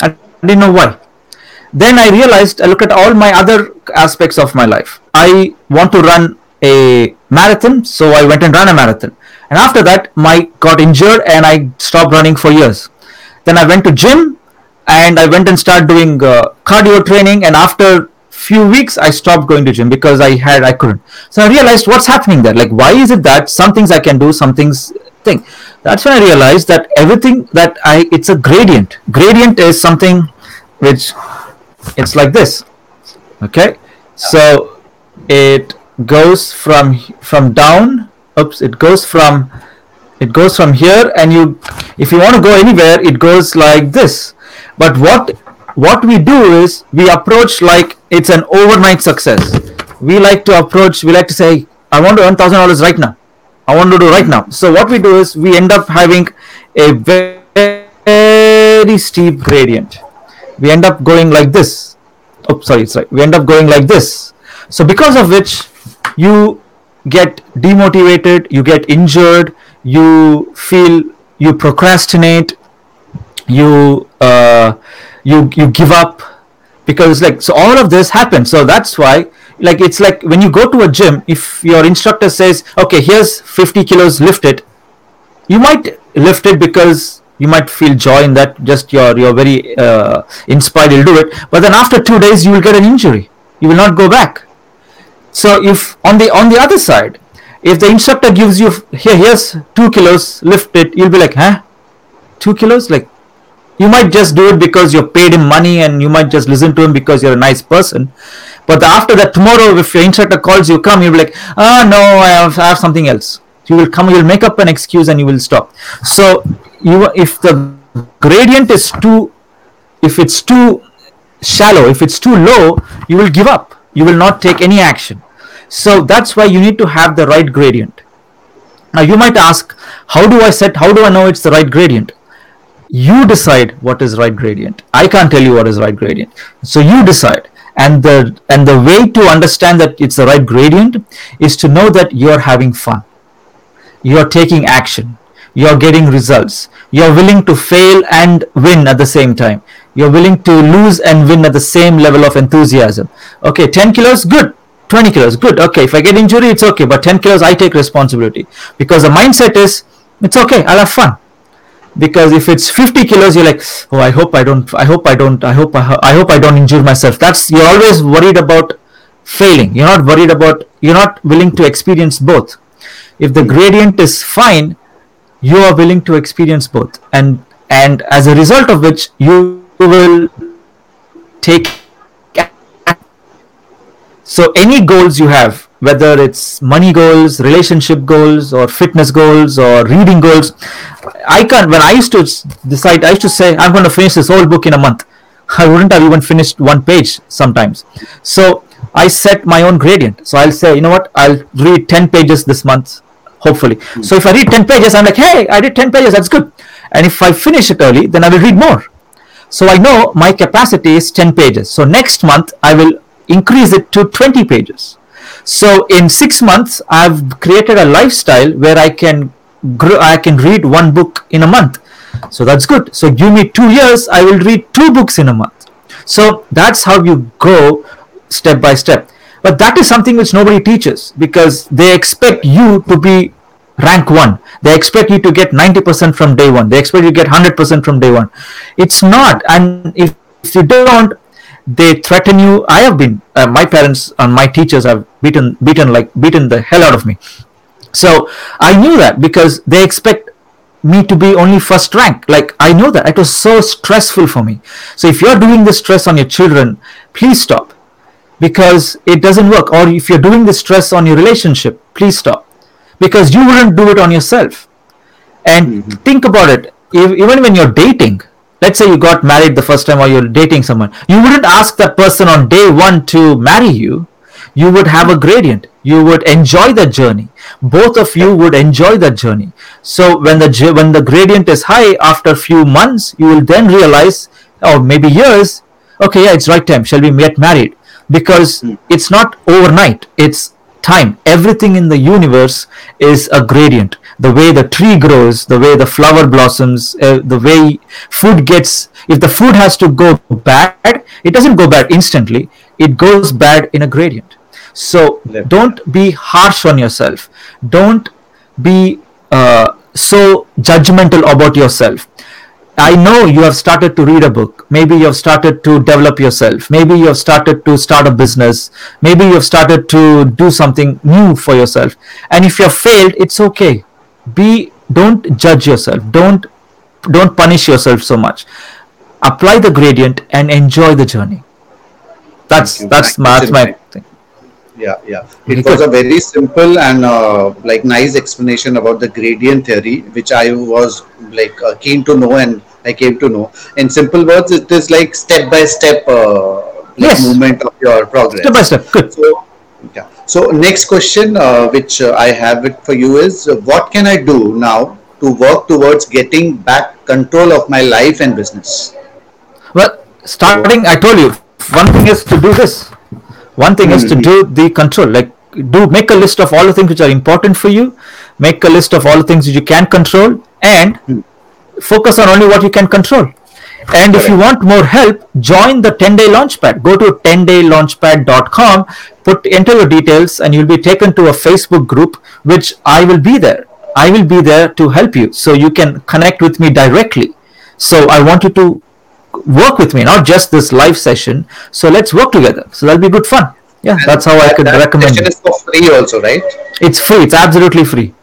I didn't know why then I realized I look at all my other aspects of my life. I want to run a marathon, so I went and ran a marathon. And after that, my got injured and I stopped running for years. Then I went to gym and I went and started doing uh, cardio training. And after few weeks, I stopped going to gym because I had I couldn't. So I realized what's happening there. Like why is it that some things I can do, some things thing. That's when I realized that everything that I it's a gradient. Gradient is something which it's like this. Okay? So it goes from from down oops it goes from it goes from here and you if you want to go anywhere it goes like this. But what what we do is we approach like it's an overnight success. We like to approach we like to say i want to earn thousand dollars right now i want to do right now. So what we do is we end up having a very steep gradient. We end up going like this. Oh sorry sorry. We end up going like this. So because of which you get demotivated you get injured you feel you procrastinate you uh, you you give up. Because like so all of this happens. So that's why like it's like when you go to a gym if your instructor says okay here's 50 kilos lift it you might lift it because you might feel joy in that just you're you're very uh, inspired you'll do it. But then after two days you will get an injury. You will not go back. So if on the on the other side if the instructor gives you here here's two kilos lift it you'll be like huh? Two kilos? Like you might just do it because you're paid him money and you might just listen to him because you're a nice person but after that tomorrow if your instructor calls you come you'll be like ah no i have, I have something else. You will come you'll make up an excuse and you will stop. So you if the gradient is too if it's too shallow if it's too low you will give up. You will not take any action. So that's why you need to have the right gradient. Now you might ask how do i set how do i know it's the right gradient? You decide what is right gradient. I can't tell you what is right gradient. So you decide and the and the way to understand that it's the right gradient is to know that you're having fun. You're taking action. You're getting results. You're willing to fail and win at the same time. You're willing to lose and win at the same level of enthusiasm. Okay 10 kilos? Good. 20 kilos? Good. Okay if i get injury it's okay. But 10 kilos i take responsibility. Because the mindset is it's okay. I'll have fun because if it's 50 kilos you're like oh i hope i don't i hope i don't i hope i, I hope i don't injure myself. That's you're always worried about failing. You're not worried about you're not willing to experience both. If the gradient is fine you are willing to experience both. And and as a result of which you will take so any goals you have whether it's money goals relationship goals or fitness goals or reading goals. I can't when i used to decide i used to say i'm going to finish this whole book in a month. I wouldn't have even finished one page sometimes. So i set my own gradient. So i'll say you know what? I'll read 10 pages this month hopefully. Hmm. So if i read 10 pages i'm like hey i did 10 pages that's good. And if i finish it early then i will read more. So I know my capacity is 10 pages. So next month I will increase it to 20 pages. So in six months, I've created a lifestyle where I can grow, I can read one book in a month. So that's good. So give me two years, I will read two books in a month. So that's how you go step by step. But that is something which nobody teaches because they expect you to be rank one. They expect you to get 90% from day one. They expect you to get 100% from day one. It's not. And if, if you don't, they threaten you. I have been, uh, my parents and my teachers have beaten, beaten like, beaten the hell out of me. So I knew that because they expect me to be only first rank. Like I know that it was so stressful for me. So if you're doing the stress on your children, please stop because it doesn't work. Or if you're doing the stress on your relationship, please stop because you wouldn't do it on yourself. And mm-hmm. think about it. If, even when you're dating, let's say you got married the first time or you're dating someone, you wouldn't ask that person on day one to marry you. You would have a gradient. You would enjoy the journey. Both of you would enjoy the journey. So when the when the gradient is high, after a few months, you will then realize, or maybe years, okay, yeah, it's right time. Shall we get married? Because mm. it's not overnight. It's time. Everything in the universe is a gradient. The way the tree grows, the way the flower blossoms, uh, the way food gets. If the food has to go bad, it doesn't go bad instantly. It goes bad in a gradient. So don't be harsh on yourself. Don't be uh, so judgmental about yourself. I know you have started to read a book. Maybe you have started to develop yourself. Maybe you have started to start a business. Maybe you have started to do something new for yourself. And if you have failed, it's okay. Be don't judge yourself. Don't don't punish yourself so much. Apply the gradient and enjoy the journey. That's that's my, that's my thing. yeah yeah. It was a very simple and uh, like nice explanation about the gradient theory which i was like uh, keen to know and i came to know. In simple words it is like step by step uh, like yes. movement of your progress. Step by step. Good. So yeah so next question uh, which uh, i have it for you is uh, what can i do now to work towards getting back control of my life and business well starting i told you one thing is to do this one thing mm-hmm. is to hmm. do the control like do make a list of all the things which are important for you make a list of all the things that you can control and mm. focus on only what you can control and if you want more help join the 10 day launchpad go to 10daylaunchpad.com put enter your details and you'll be taken to a facebook group which i will be there i will be there to help you so you can connect with me directly so i want you to work with me, not just this live session. So let's work together. So that'll be good fun. Yeah, and that's how that, I could recommend. Session is for free also, right? It's free. It's absolutely free.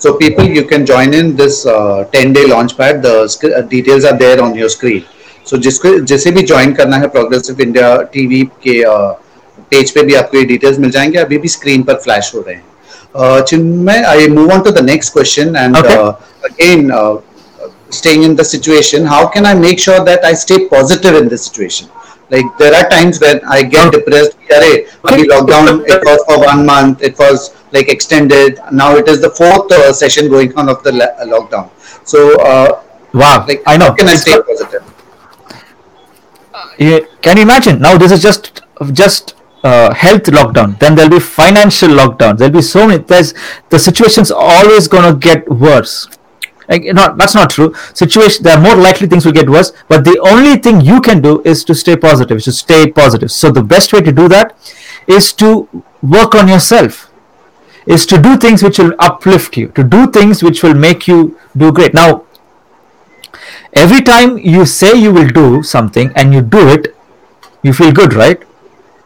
So people, you can join in this uh, 10 day launchpad. The uh, details are there on your screen. So जिसको जैसे भी join करना है progressive India TV के page uh, पे भी आपको ये डिटेल्स मिल जाएंगे अभी भी स्क्रीन पर फ्लैश हो रहे हैं Chinmay I move on to the next question and again staying in the situation how can i make sure that i stay positive in this situation like there are times when i get depressed Array, okay. lockdown it was for one month it was like extended. Now it is the fourth uh, session going on of the uh, lockdown. So uh, wow. like i know. can i stay positive? Yeah, can you imagine? Now this is just just uh, health lockdown. Then there'll be financial lockdown there'll be so many there's the situation's always going to get worse. Like, not that's not true. Situation there are more likely things will get worse but the only thing you can do is to stay positive. Is to stay positive. So the best way to do that is to work on yourself is to do things which will uplift you to do things which will make you do great now every time you say you will do something and you do it you feel good right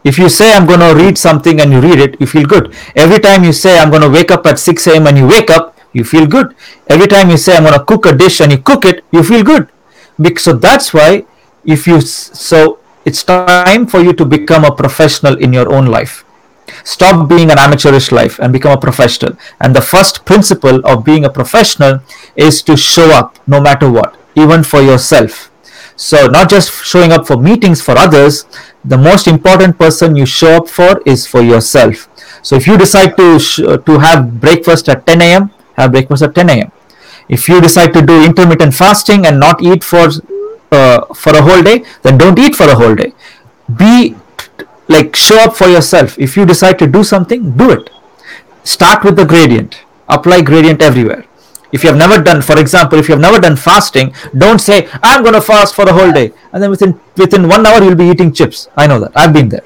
if you say i'm going to read something and you read it you feel good every time you say i'm going to wake up at 6 a.m and you wake up you feel good. Every time you say, I'm going to cook a dish and you cook it, you feel good. So that's why if you, so it's time for you to become a professional in your own life. Stop being an amateurish life and become a professional. And the first principle of being a professional is to show up no matter what, even for yourself. So, not just showing up for meetings for others, the most important person you show up for is for yourself. So, if you decide to, sh- to have breakfast at 10 a.m., have breakfast at 10 a.m. If you decide to do intermittent fasting and not eat for uh, for a whole day, then don't eat for a whole day. Be like show up for yourself. If you decide to do something, do it. Start with the gradient. Apply gradient everywhere. If you have never done, for example, if you have never done fasting, don't say I'm going to fast for the whole day, and then within within one hour you'll be eating chips. I know that. I've been there.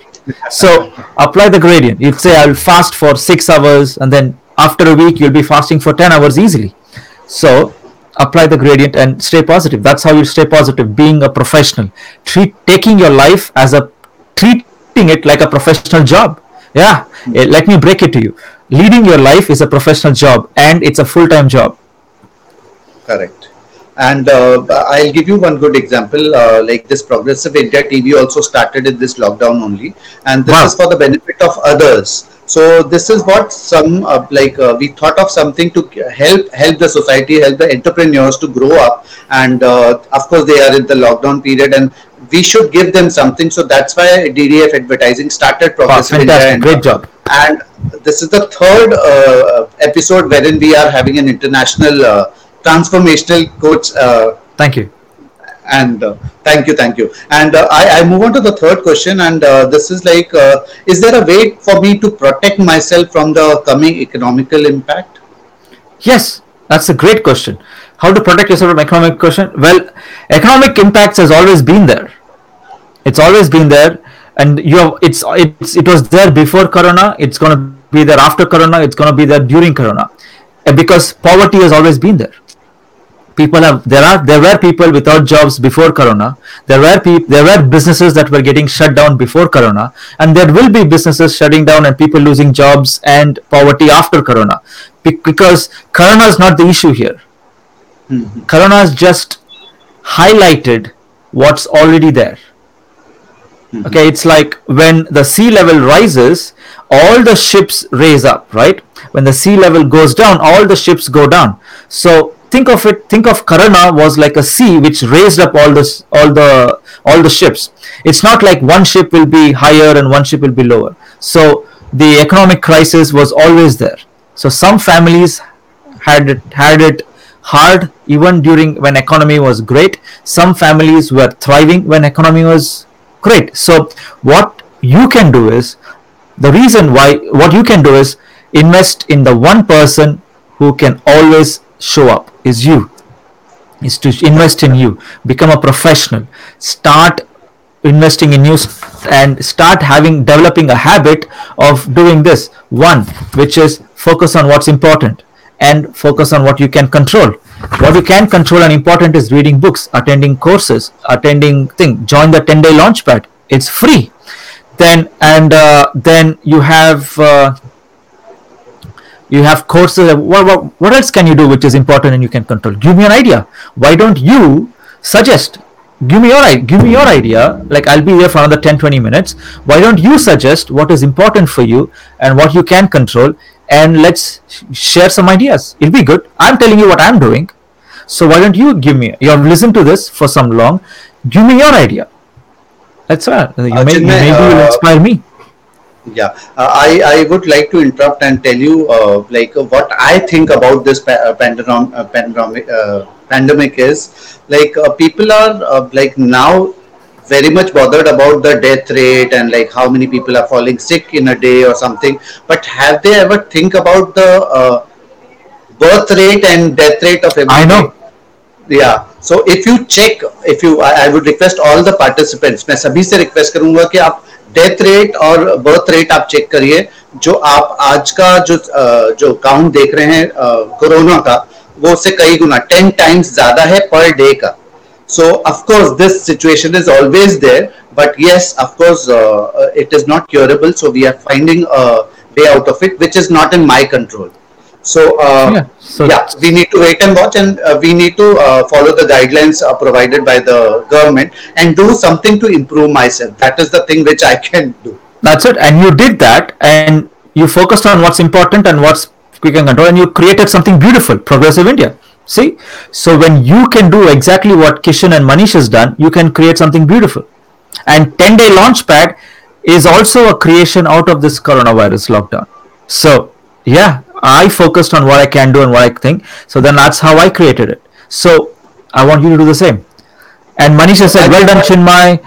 So apply the gradient. You say I'll fast for six hours, and then after a week you'll be fasting for ten hours easily. So apply the gradient and stay positive. That's how you stay positive. Being a professional, treat taking your life as a treating it like a professional job. Yeah, let me break it to you. Leading your life is a professional job and it's a full time job. Correct. And uh, I'll give you one good example. Uh, like this Progressive India TV also started in this lockdown only, and this Wow. is for the benefit of others. So this is what some uh, like uh, we thought of something to help help the society, help the entrepreneurs to grow up, and uh, of course they are in the lockdown period, and we should give them something. So that's why DDF Advertising started Wow, Progressive India. fantastic. and- Great job. and this is the third uh, episode wherein we are having an international uh, transformational coach uh, Thank you. and uh, thank you thank you and uh, I, I move on to the third question and uh, this is like uh, is there a way for me to protect myself from the coming economical impact Yes, that's a great question. How to protect yourself from economic question? Well, economic impacts has always been there. It's always been there, and you have it's it's it was there before Corona. It's gonna be there after Corona. It's gonna be there during Corona, And because poverty has always been there. People have there are there were people without jobs before Corona. There were peop, there were businesses that were getting shut down before Corona, and there will be businesses shutting down and people losing jobs and poverty after Corona, Be- because Corona is not the issue here. Mm-hmm. Corona has just highlighted what's already there. Mm-hmm. Okay, it's like when the sea level rises, all the ships raise up, right? When the sea level goes down, all the ships go down. So think of it. Think of Corona was like a sea which raised up all this, all the, all the ships. It's not like one ship will be higher and one ship will be lower. So the economic crisis was always there. So some families had it, had it hard even during when economy was great some families were thriving when economy was great. So what you can do is the reason why what you can do is invest in the one person who can always show up is you. Is to invest in you. Become a professional. Start investing in you and start having developing a habit of doing this. One which is focus on what's important and focus on what you can control what you can control and important is reading books attending courses attending thing. Join the 10 day launchpad. It's free. Then and uh, then you have uh, you have courses. What, what, what else can you do which is important and you can control? Give me an idea. Why don't you suggest give me your give me your idea. Like i'll be here for another 10 20 minutes. Why don't you suggest what is important for you and what you can control? And let's share some ideas. It'll be good. I'm telling you what i'm doing so why don't you give me you have listened to this for some long give me your idea. That's right you Uh, may, you Chinmay, maybe will uh, inspire me. Yeah uh, i i would like to interrupt and tell you uh, like uh, what i think about this pa- uh, pandemic uh, pandemic uh, pandemic is like uh, people are uh, like now very much bothered about the death rate and like how many people are falling sick in a day or something. But have they ever think about the uh, birth rate and death rate of every I know. या so if you check if you I would request all the participants मैं सभी से request करूँगा कि आप death rate और birth rate आप check करिए, जो आप आज का जो जो काउंट देख रहे हैं कोरोना का, वो से कई गुना टेन टाइम्स ज़्यादा है पर डे का। So of course this situation is always there but yes of course it is not curable so we are finding way out of it which is not in my control so uh, Yeah, so- yeah we need to wait and watch and uh, we need to uh, follow the guidelines uh, provided by the government and do something to improve myself that is the thing which i can do That's it. And you did that, and you focused on what's important and what's quick and control, and you created something beautiful, Progressive India. See, so when you can do exactly what Kishan and Manish has done, you can create something beautiful. And 10 day launchpad is also a creation out of this coronavirus lockdown. So, yeah, I focused on what I can do and what I think. So then that's how I created it. So I want you to do the same. And Manish said, "Well done, Chinmay.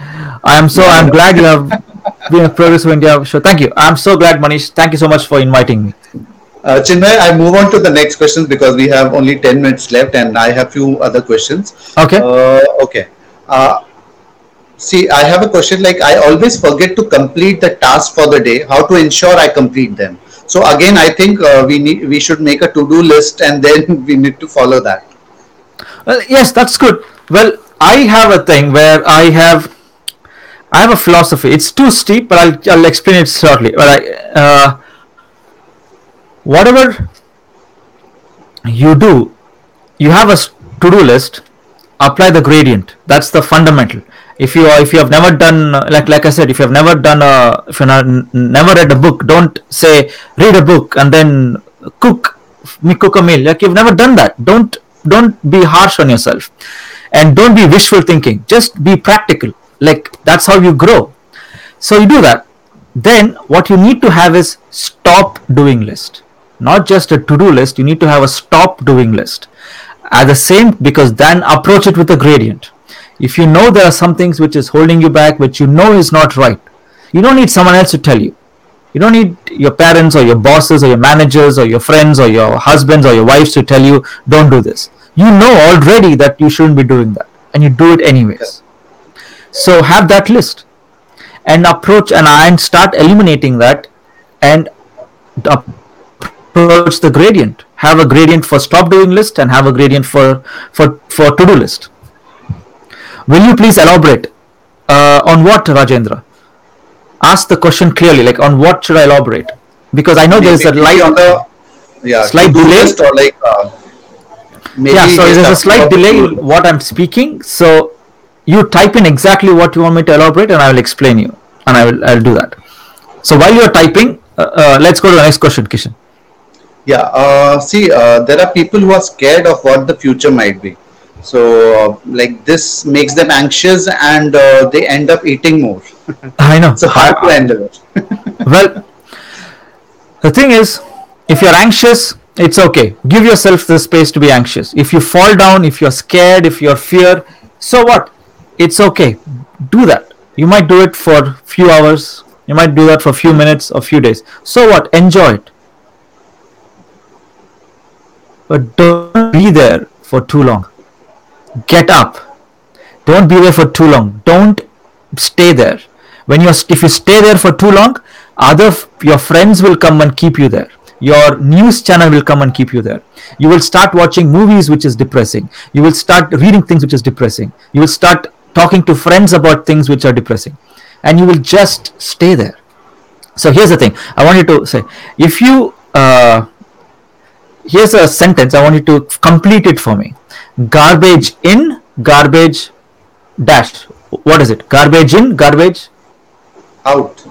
I am so. I'm glad you have been a Progressive India show. Thank you. I'm so glad, Manish. Thank you so much for inviting me. Uh, Chinmay, I move on to the next questions because we have only 10 minutes left and I have few other questions. Okay. Uh, okay. Uh, see, I have a question like I always forget to complete the task for the day. How to ensure I complete them? So again, I think uh, we need we should make a to-do list and then we need to follow that. Well, yes, that's good. Well, I have a thing where I have I have a philosophy. It's too steep, but I'll, I'll explain it shortly. But I, uh, whatever you do, you have a to-do list. Apply the gradient. That's the fundamental. If you if you have never done like like I said, if you have never done a if you not, never read a book, don't say read a book and then cook me cook a meal. Like you've never done that. Don't don't be harsh on yourself, and don't be wishful thinking. Just be practical. Like that's how you grow. So you do that. Then what you need to have is stop doing list not just a to-do list you need to have a stop doing list at the same because then approach it with a gradient if you know there are some things which is holding you back which you know is not right you don't need someone else to tell you you don't need your parents or your bosses or your managers or your friends or your husbands or your wives to tell you don't do this you know already that you shouldn't be doing that and you do it anyways so have that list and approach and, start eliminating that and approach the gradient. Have a gradient for stop doing list and have a gradient for for for to do list. Will you please elaborate uh, on what Rajendra? Ask the question clearly. Like on what should I elaborate? Because I know there is a light on the yeah slight delay. Or like uh, yeah, so there's a slight delay in what I'm speaking. So you type in exactly what you want me to elaborate, and I will explain you, and I will I'll do that. So while you're typing, uh, uh, let's go to the next question, Kishan. Yeah, uh, see, uh, there are people who are scared of what the future might be. So, uh, like this makes them anxious, and uh, they end up eating more. I know. so how to handle it? well, the thing is, if you're anxious, it's okay. Give yourself the space to be anxious. If you fall down, if you're scared, if you're fear, so what? It's okay. Do that. You might do it for few hours. You might do that for a few minutes or few days. So what? Enjoy it but don't be there for too long. Get up. Don't be there for too long. Don't stay there. When you if you stay there for too long, other your friends will come and keep you there. Your news channel will come and keep you there. You will start watching movies which is depressing. You will start reading things which is depressing. You will start talking to friends about things which are depressing, and you will just stay there. So here's the thing. I want you to say if you uh, here's a sentence. I want you to complete it for me. Garbage in, garbage dash. What is it? Garbage in, garbage out.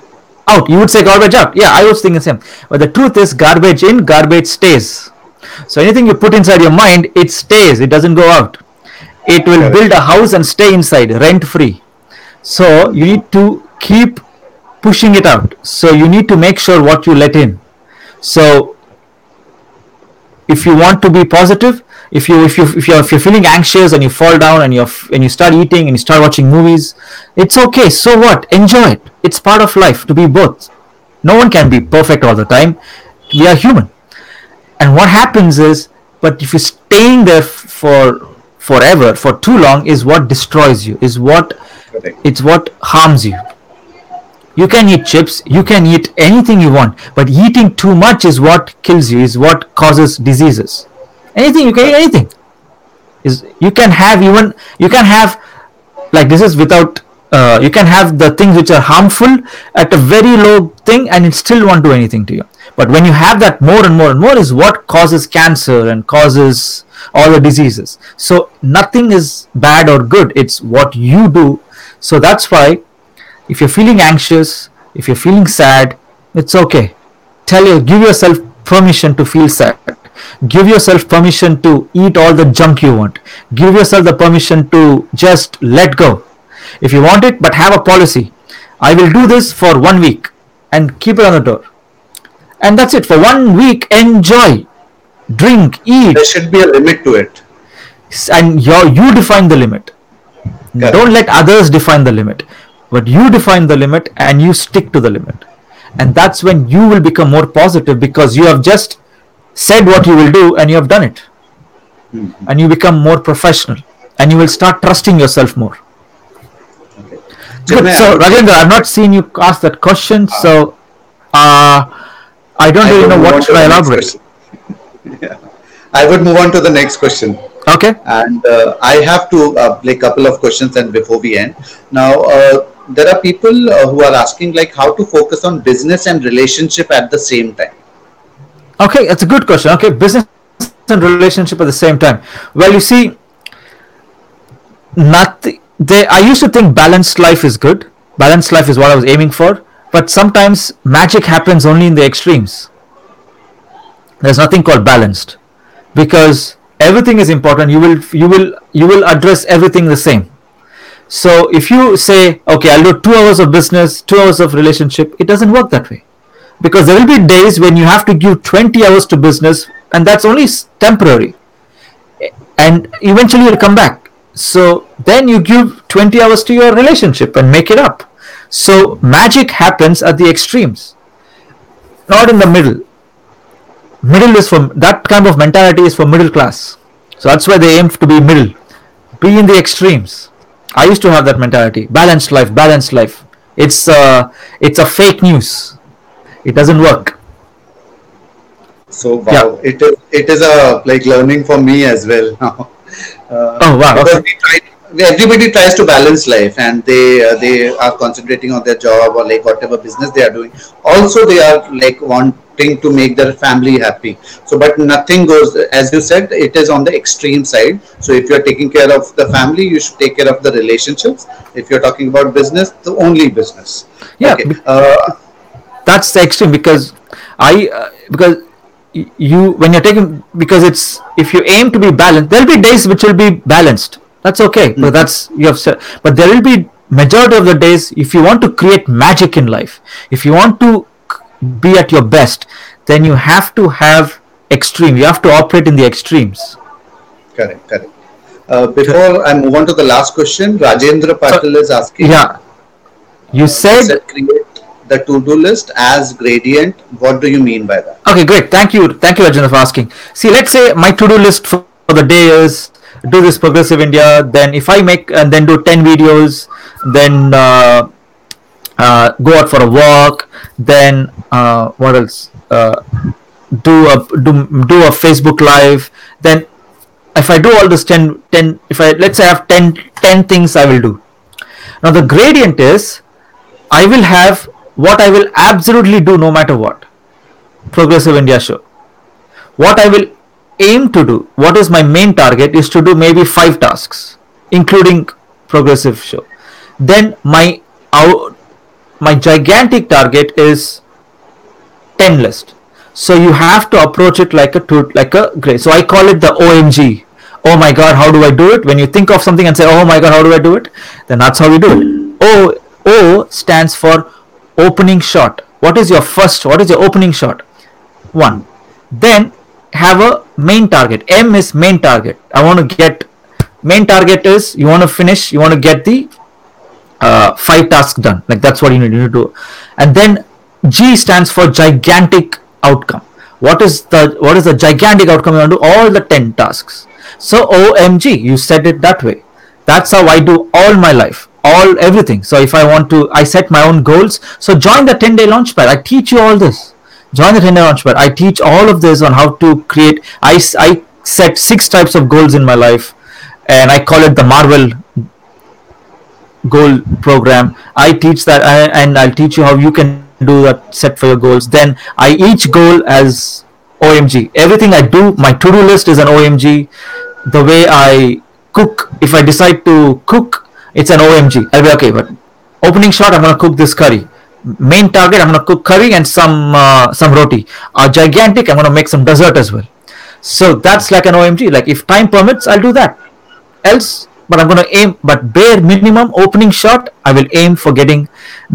Out. You would say garbage out. Yeah, I was thinking the same. But the truth is, garbage in, garbage stays. So anything you put inside your mind, it stays. It doesn't go out. It will build a house and stay inside, rent free. So you need to keep pushing it out. So you need to make sure what you let in. So if you want to be positive if you if you if you're, if you're feeling anxious and you fall down and you and you start eating and you start watching movies it's okay. So what? Enjoy it. It's part of life to be both. No one can be perfect all the time. We are human. And what happens is but if you're staying there for forever for too long is what destroys you is what it's what harms you you can eat chips, you can eat anything you want, but eating too much is what kills you, is what causes diseases. Anything you can eat anything. Is you can have even you can have like this is without uh, you can have the things which are harmful at a very low thing and it still won't do anything to you. But when you have that more and more and more is what causes cancer and causes all the diseases. So nothing is bad or good. It's what you do. So that's why if you're feeling anxious, if you're feeling sad, it's okay. Tell you, give yourself permission to feel sad. Give yourself permission to eat all the junk you want. Give yourself the permission to just let go. If you want it, but have a policy. I will do this for one week and keep it on the door. And that's it. For one week, enjoy, drink, eat. There should be a limit to it. And you you define the limit. Correct. Don't let others define the limit but you define the limit and you stick to the limit and that's when you will become more positive because you have just said what you will do and you have done it Mm-hmm. and you become more professional and you will start trusting yourself more Okay. Good. So, I- Rajendra, I've not seen you ask that question, so uh, I don't I really know what should I elaborate. yeah. I would move on to the next question. Okay. and uh, I have to uh, like couple of questions and before we end now uh, there are people uh, who are asking like how to focus on business and relationship at the same time Okay, that's a good question. Okay, business and relationship at the same time. Well, you see, nothing. They, I used to think balanced life is good. Balanced life is what I was aiming for. But sometimes magic happens only in the extremes. There's nothing called balanced, because everything is important. You will, you will, you will address everything the same. So if you say, okay, I'll do two hours of business, two hours of relationship, it doesn't work that way. Because there will be days when you have to give 20 hours to business and that's only temporary. And eventually you'll come back. So then you give 20 hours to your relationship and make it up. So magic happens at the extremes. Not in the middle. Middle is for that kind of mentality is for middle class. So that's why they aim to be middle. Be in the extremes i used to have that mentality. Balanced life balanced life. It's uh, it's a fake news. It doesn't work. So wow. It is it is a like learning for me as well now. Uh, Oh, wow, because okay. we try, everybody tries to balance life and they uh, they are concentrating on their job or like whatever business they are doing. Also they are like wanting to make their family happy. So but nothing goes as you said it is on the extreme side. So if you're taking care of the family you should take care of the relationships. If you're talking about business the only business. Yeah, okay. uh, that's the extreme because I uh, because you when you're taking because it's if you aim to be balanced there'll be days which will be balanced. That's okay but that's you have said but there will be majority of the days if you want to create magic in life. If you want to be at your best then you have to have extreme you have to operate in the extremes Correct, correct. Uh, before I move on to the last question, Rajendra Patil is asking. yeah you you said said create the to-do list as gradient. What do you mean by that? Okay, great. Thank you. Thank you, Rajendra, for asking. See, let's say my to-do list for for the day is do this progressive India. Then if I make and then do 10 videos, then uh, uh, go out for a walk. Then uh, what else? Uh, do a do, do a Facebook live. Then if I do all this 10, 10 if I let's say I have 10, 10 things I will do. Now the gradient is I will have what I will absolutely do no matter what. Progressive India show. What I will aim to do, what is my main target, is to do maybe five tasks, including progressive show. Then my out, my gigantic target is 10 list. So you have to approach it like a to, like a grade. So I call it the OMG. Oh my God, how do I do it? When you think of something and say, Oh my God, how do I do it? Then that's how we do it. O O stands for opening shot. What is your first? What is your opening shot? One. Then have a main target. M is main target. I want to get main target is you want to finish. You want to get the uh, five tasks done. Like that's what you need to do. And then G stands for gigantic outcome. What is the what is the gigantic outcome? You want to do all the ten tasks. So OMG, you said it that way. That's how I do all my life, all everything. So if I want to, I set my own goals. So join the 10 day launchpad. I teach you all this. Join the 10 day launchpad. I teach all of this on how to create. I, I set six types of goals in my life, and I call it the Marvel goal program. I teach that uh, and i'll teach you how you can do that set for your goals. Then i each goal as omg everything i do my to-do list is an omg the way i cook if i decide to cook it's an omg i'll be okay but opening shot i'm to cook this curry. Main target i'm to cook curry and some uh, some roti. Uh, gigantic i'm to make some dessert as well. So that's like an omg like if time permits i'll do that. Else but i'm going to aim but bare minimum opening shot i will aim for getting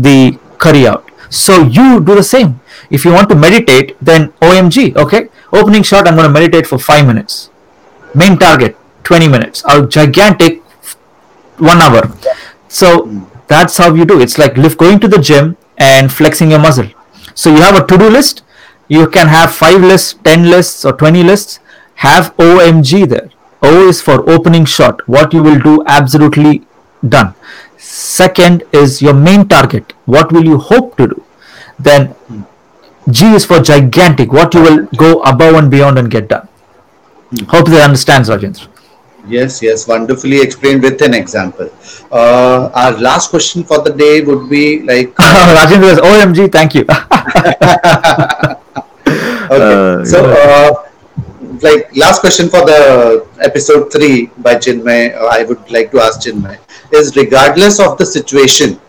the curry out so you do the same if you want to meditate then omg okay opening shot i'm going to meditate for 5 minutes main target 20 minutes our gigantic 1 hour so That's how you do. It's like lift, going to the gym and flexing your muscle. So you have a to-do list. You can have five lists, ten lists, or twenty lists. Have OMG there. O is for opening shot. What you will do absolutely done. Second is your main target. What will you hope to do? Then G is for gigantic. What you will go above and beyond and get done. Hope they understands, Rajendra. Yes, yes, wonderfully explained with an example. Uh, our last question for the day would be like, Rajendra says, OMG, thank you. okay, so uh, like last question for the episode three by Chinmay, uh, I would like to ask Chinmay is regardless of the situation,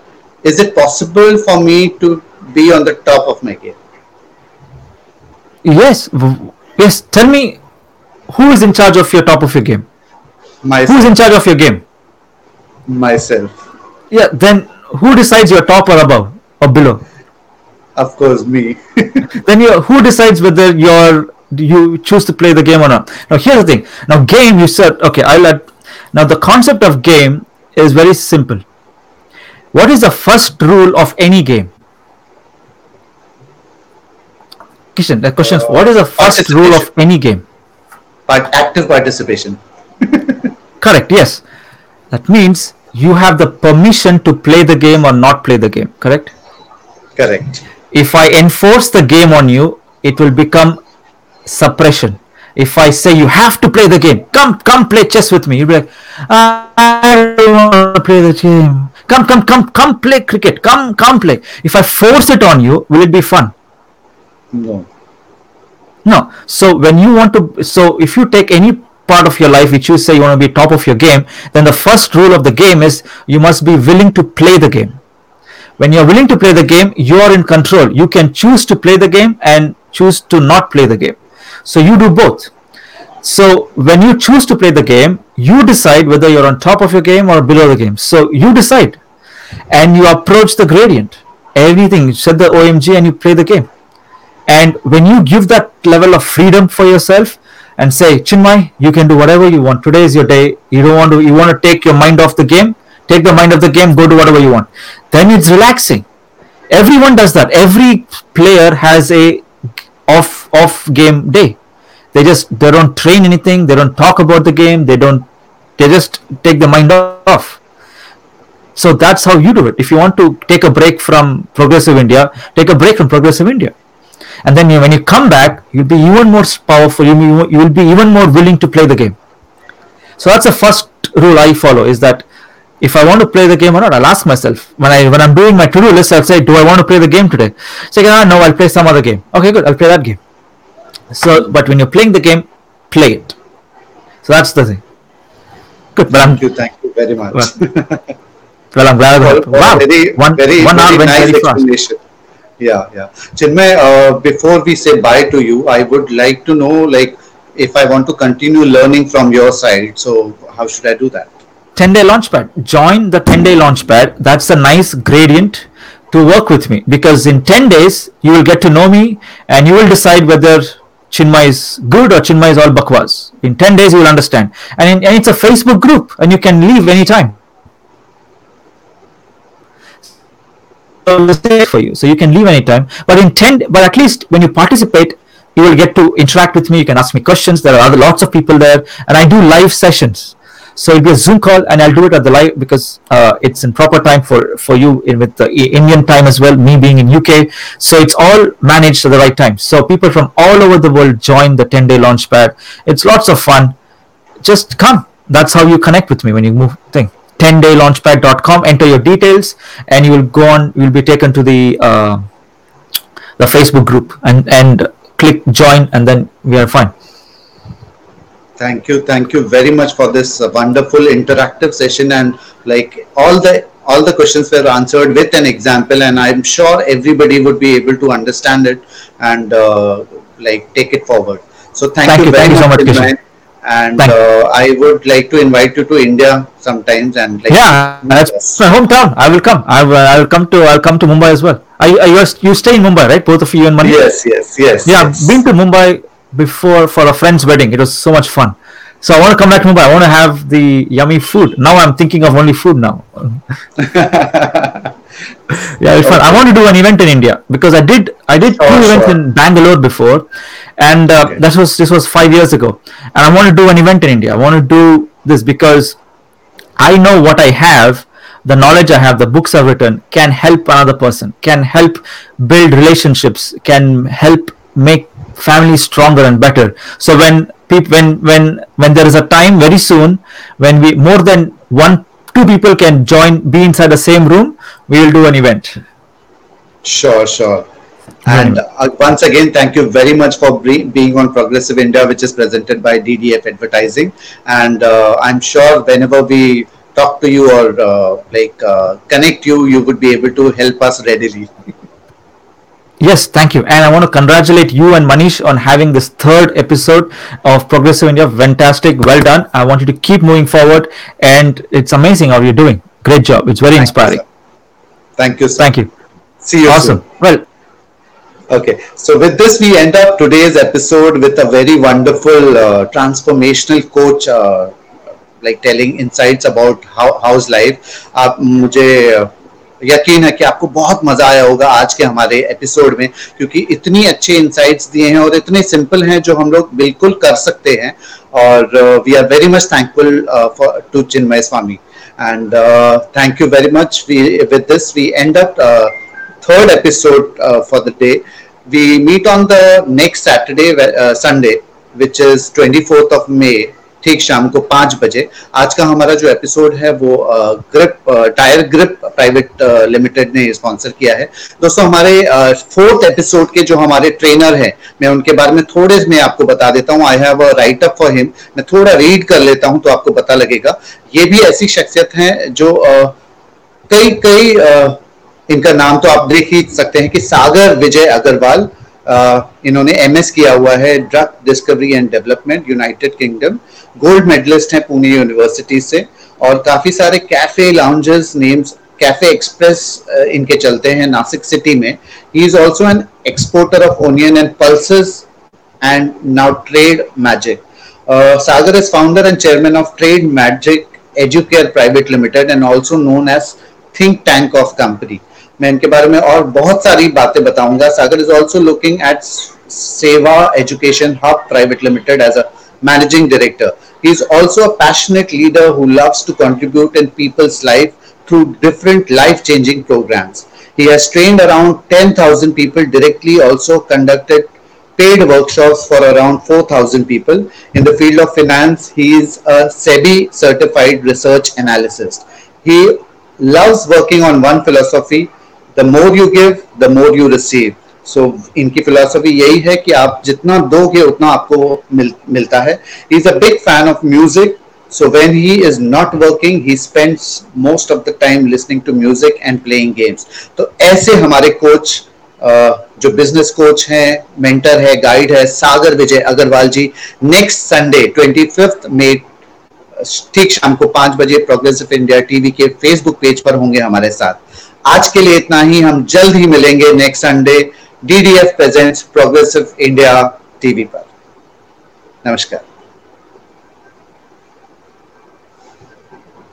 is it possible for me to be on the top of my game? yes, yes. Tell me, who is in charge of your top of your game? Myself. Who is in charge of your game? myself, Yeah, then who decides you're top or above or below? of course, me. then you who decides whether you're you choose to play the game or not. Now here's the thing. Now game you said okay i'll let now the concept of game is very simple. What is the first rule of any game? Kishan, the question is uh, what is the uh, first rule of any game? But active participation. correct yes. That means you have the permission to play the game or not play the game correct? Correct. if I enforce the game on you, it will become suppression. If I say you have to play the game, come, come play chess with me, you'll be like, I don't want to play the game. Come, come, come, come play cricket. Come, come play. If I force it on you, will it be fun? No. No. So when you want to, so if you take any part of your life which you say you want to be top of your game, then the first rule of the game is you must be willing to play the game. When you're willing to play the game, you are in control. You can choose to play the game and choose to not play the game. So you do both. So when you choose to play the game, you decide whether you're on top of your game or below the game. So you decide, and you approach the gradient. Everything. You set the OMG and you play the game. And when you give that level of freedom for yourself and say, Chinmay, you can do whatever you want. Today is your day. You don't want to. You want to take your mind off the game. Take the mind of the game. Go do whatever you want. Then it's relaxing. Everyone does that. Every player has a off off game day. They just they don't train anything. They don't talk about the game. They don't. They just take the mind off. So that's how you do it. If you want to take a break from Progressive India, take a break from Progressive India and then you, when you come back you'll be even more powerful you, you will be even more willing to play the game so that's the first rule i follow is that if i want to play the game or not i'll ask myself when i when i'm doing my to-do list i'll say do i want to play the game today say ah, no i'll play some other game okay good i'll play that game so but when you're playing the game play it so that's the thing good but i'm Thank you. Thank you very much. Well, well i'm glad Well, wow very, one, very, one very nice very fast explanation. Yeah, yeah. Chinmay, uh, before we say bye to you, I would like to know, like, if I want to continue learning from your side, so how should I do that? 10 day launchpad join the 10 day launchpad that's a nice gradient to work with me because in 10 days you will get to know me and you will decide whether chinmay is good or chinmay is all bakwas. In 10 days you will understand. And, in, and it's a facebook group and you can leave anytime. For you. So you can leave anytime. But in 10 but at least when you participate you will get to interact with me. You can ask me questions. There are other lots of people there. And i do live sessions so it'll be a Zoom call, and I'll do it at the live because uh, it's in proper time for for you in, with the Indian time as well. Me being in UK, so it's all managed at the right time. So people from all over the world join the 10 day launchpad. It's lots of fun. Just come. That's how you connect with me when you move thing. 10daylaunchpad.com. Enter your details, and you will go on. You will be taken to the uh, the Facebook group and and click join, and then we are fine. Thank you, thank you very much for this uh, wonderful interactive session, and like all the all the questions were answered with an example, and I'm sure everybody would be able to understand it and uh, like take it forward. So thank, Thank you you, very thank you so much, much. And uh, I would like to invite you to India sometimes, and like Yeah, that's my hometown. I will come. I will, I will come to. I'll come to Mumbai as well. You, are you, stay in Mumbai, right? Both of you and Mani. yes, yes, yes. Yeah, yes. I've been to Mumbai before for a friend's wedding. It was so much fun. So I want to come back to Mumbai. I want to have the yummy food. Now I'm thinking of only food now. yeah, it's fun. I want to do an event in India because I did I did two events sure. in Bangalore before, and uh, Okay. that was this was five years ago. And I want to do an event in India. I want to do this because I know what I have, the knowledge I have, the books I've written can help another person, can help build relationships, can help make families stronger and better. So when people, when when when there is a time very soon when we more than one two people can join be inside the same room, we will do an event. Sure, sure. And uh, once again, thank you very much for being on Progressive India, which is presented by DDF Advertising. And uh, I'm sure whenever we talk to you or uh, like uh, connect you, you would be able to help us readily. Yes, thank you. And I want to congratulate you and Manish on having this third episode of Progressive India. Fantastic. Well done. I want you to keep moving forward. And it's amazing how you're doing. Great job. It's very Thank you, inspiring. sir. Thank you. Sir. Thank you. See you Awesome. soon. Well, Okay, so with this, we end up today's episode with a very wonderful uh, transformational coach, uh, like telling insights about how how's life. आप मुझे uh, यकीन है कि आपको बहुत मज़ा आया होगा आज के हमारे एपिसोड में क्योंकि इतनी अच्छे इंसाइट्स दिए हैं और इतने सिंपल हैं जो हम लोग बिल्कुल कर सकते हैं और we are very much thankful for to Chinmay Swami and thank you very much with this we end up episode uh, for the day. We meet on the next Saturday, uh, Sunday, which is 24th of May. ठीक शाम को पाँच बजे। आज का हमारा जो episode है वो Grip Tyre Grip Private Limited ने स्पॉन्सर किया है। दोस्तों, हमारे फोर्थ एपिसोड के जो हमारे ट्रेनर हैं, मैं उनके बारे में थोड़े, में आपको बता देता हूँ। I have write up for him मैं थोड़ा रीड कर लेता हूँ तो आपको पता लगेगा। ये भी ऐसी शख्सियत हैं जो कई कई इनका नाम तो आप देख ही सकते हैं कि सागर विजय अग्रवाल इन्होंने एमएस किया हुआ है drug discovery and development United Kingdom gold medalist हैं पुणे यूनिवर्सिटी से और काफ़ी सारे cafe lounges names Cafe Express इनके चलते हैं नासिक सिटी में. He is also an exporter of onion and pulses and now Trade Magic Sagar is founder and chairman of Trade Magic Educare Private Limited and also known as think tank of Company. मैं इनके बारे में और बहुत सारी बातें बताऊँगा Sagar is also looking at Seva Education Hub Private Limited as a managing director. He is also a passionate leader who loves to contribute in people's life through different life-changing programs. He has trained around 10,000 people directly, also conducted paid workshops for around 4,000 people. In the field of finance, he is a SEBI certified research analyst. He loves working on one philosophy the more you give, the more you receive. सो इनकी philosophy यही है कि आप जितना दोगे उतना आपको मिल, मिलता है। Is a big fan of music so when he is not working he spends most of the time listening to music and playing games तो ऐसे हमारे कोच जो बिज़नेस कोच हैं मेंटर है गाइड है Sagar Vijay Agrawal ji next Sunday twenty fifth में ठीक शाम को पाँच बजे प्रोग्रेसिव इंडिया टीवी के फेसबुक पेज पर होंगे हमारे साथ। आज के लिए इतना ही। हम जल्द ही मिलेंगे next Sunday DDF presents Progressive India TV पर। नमस्कार।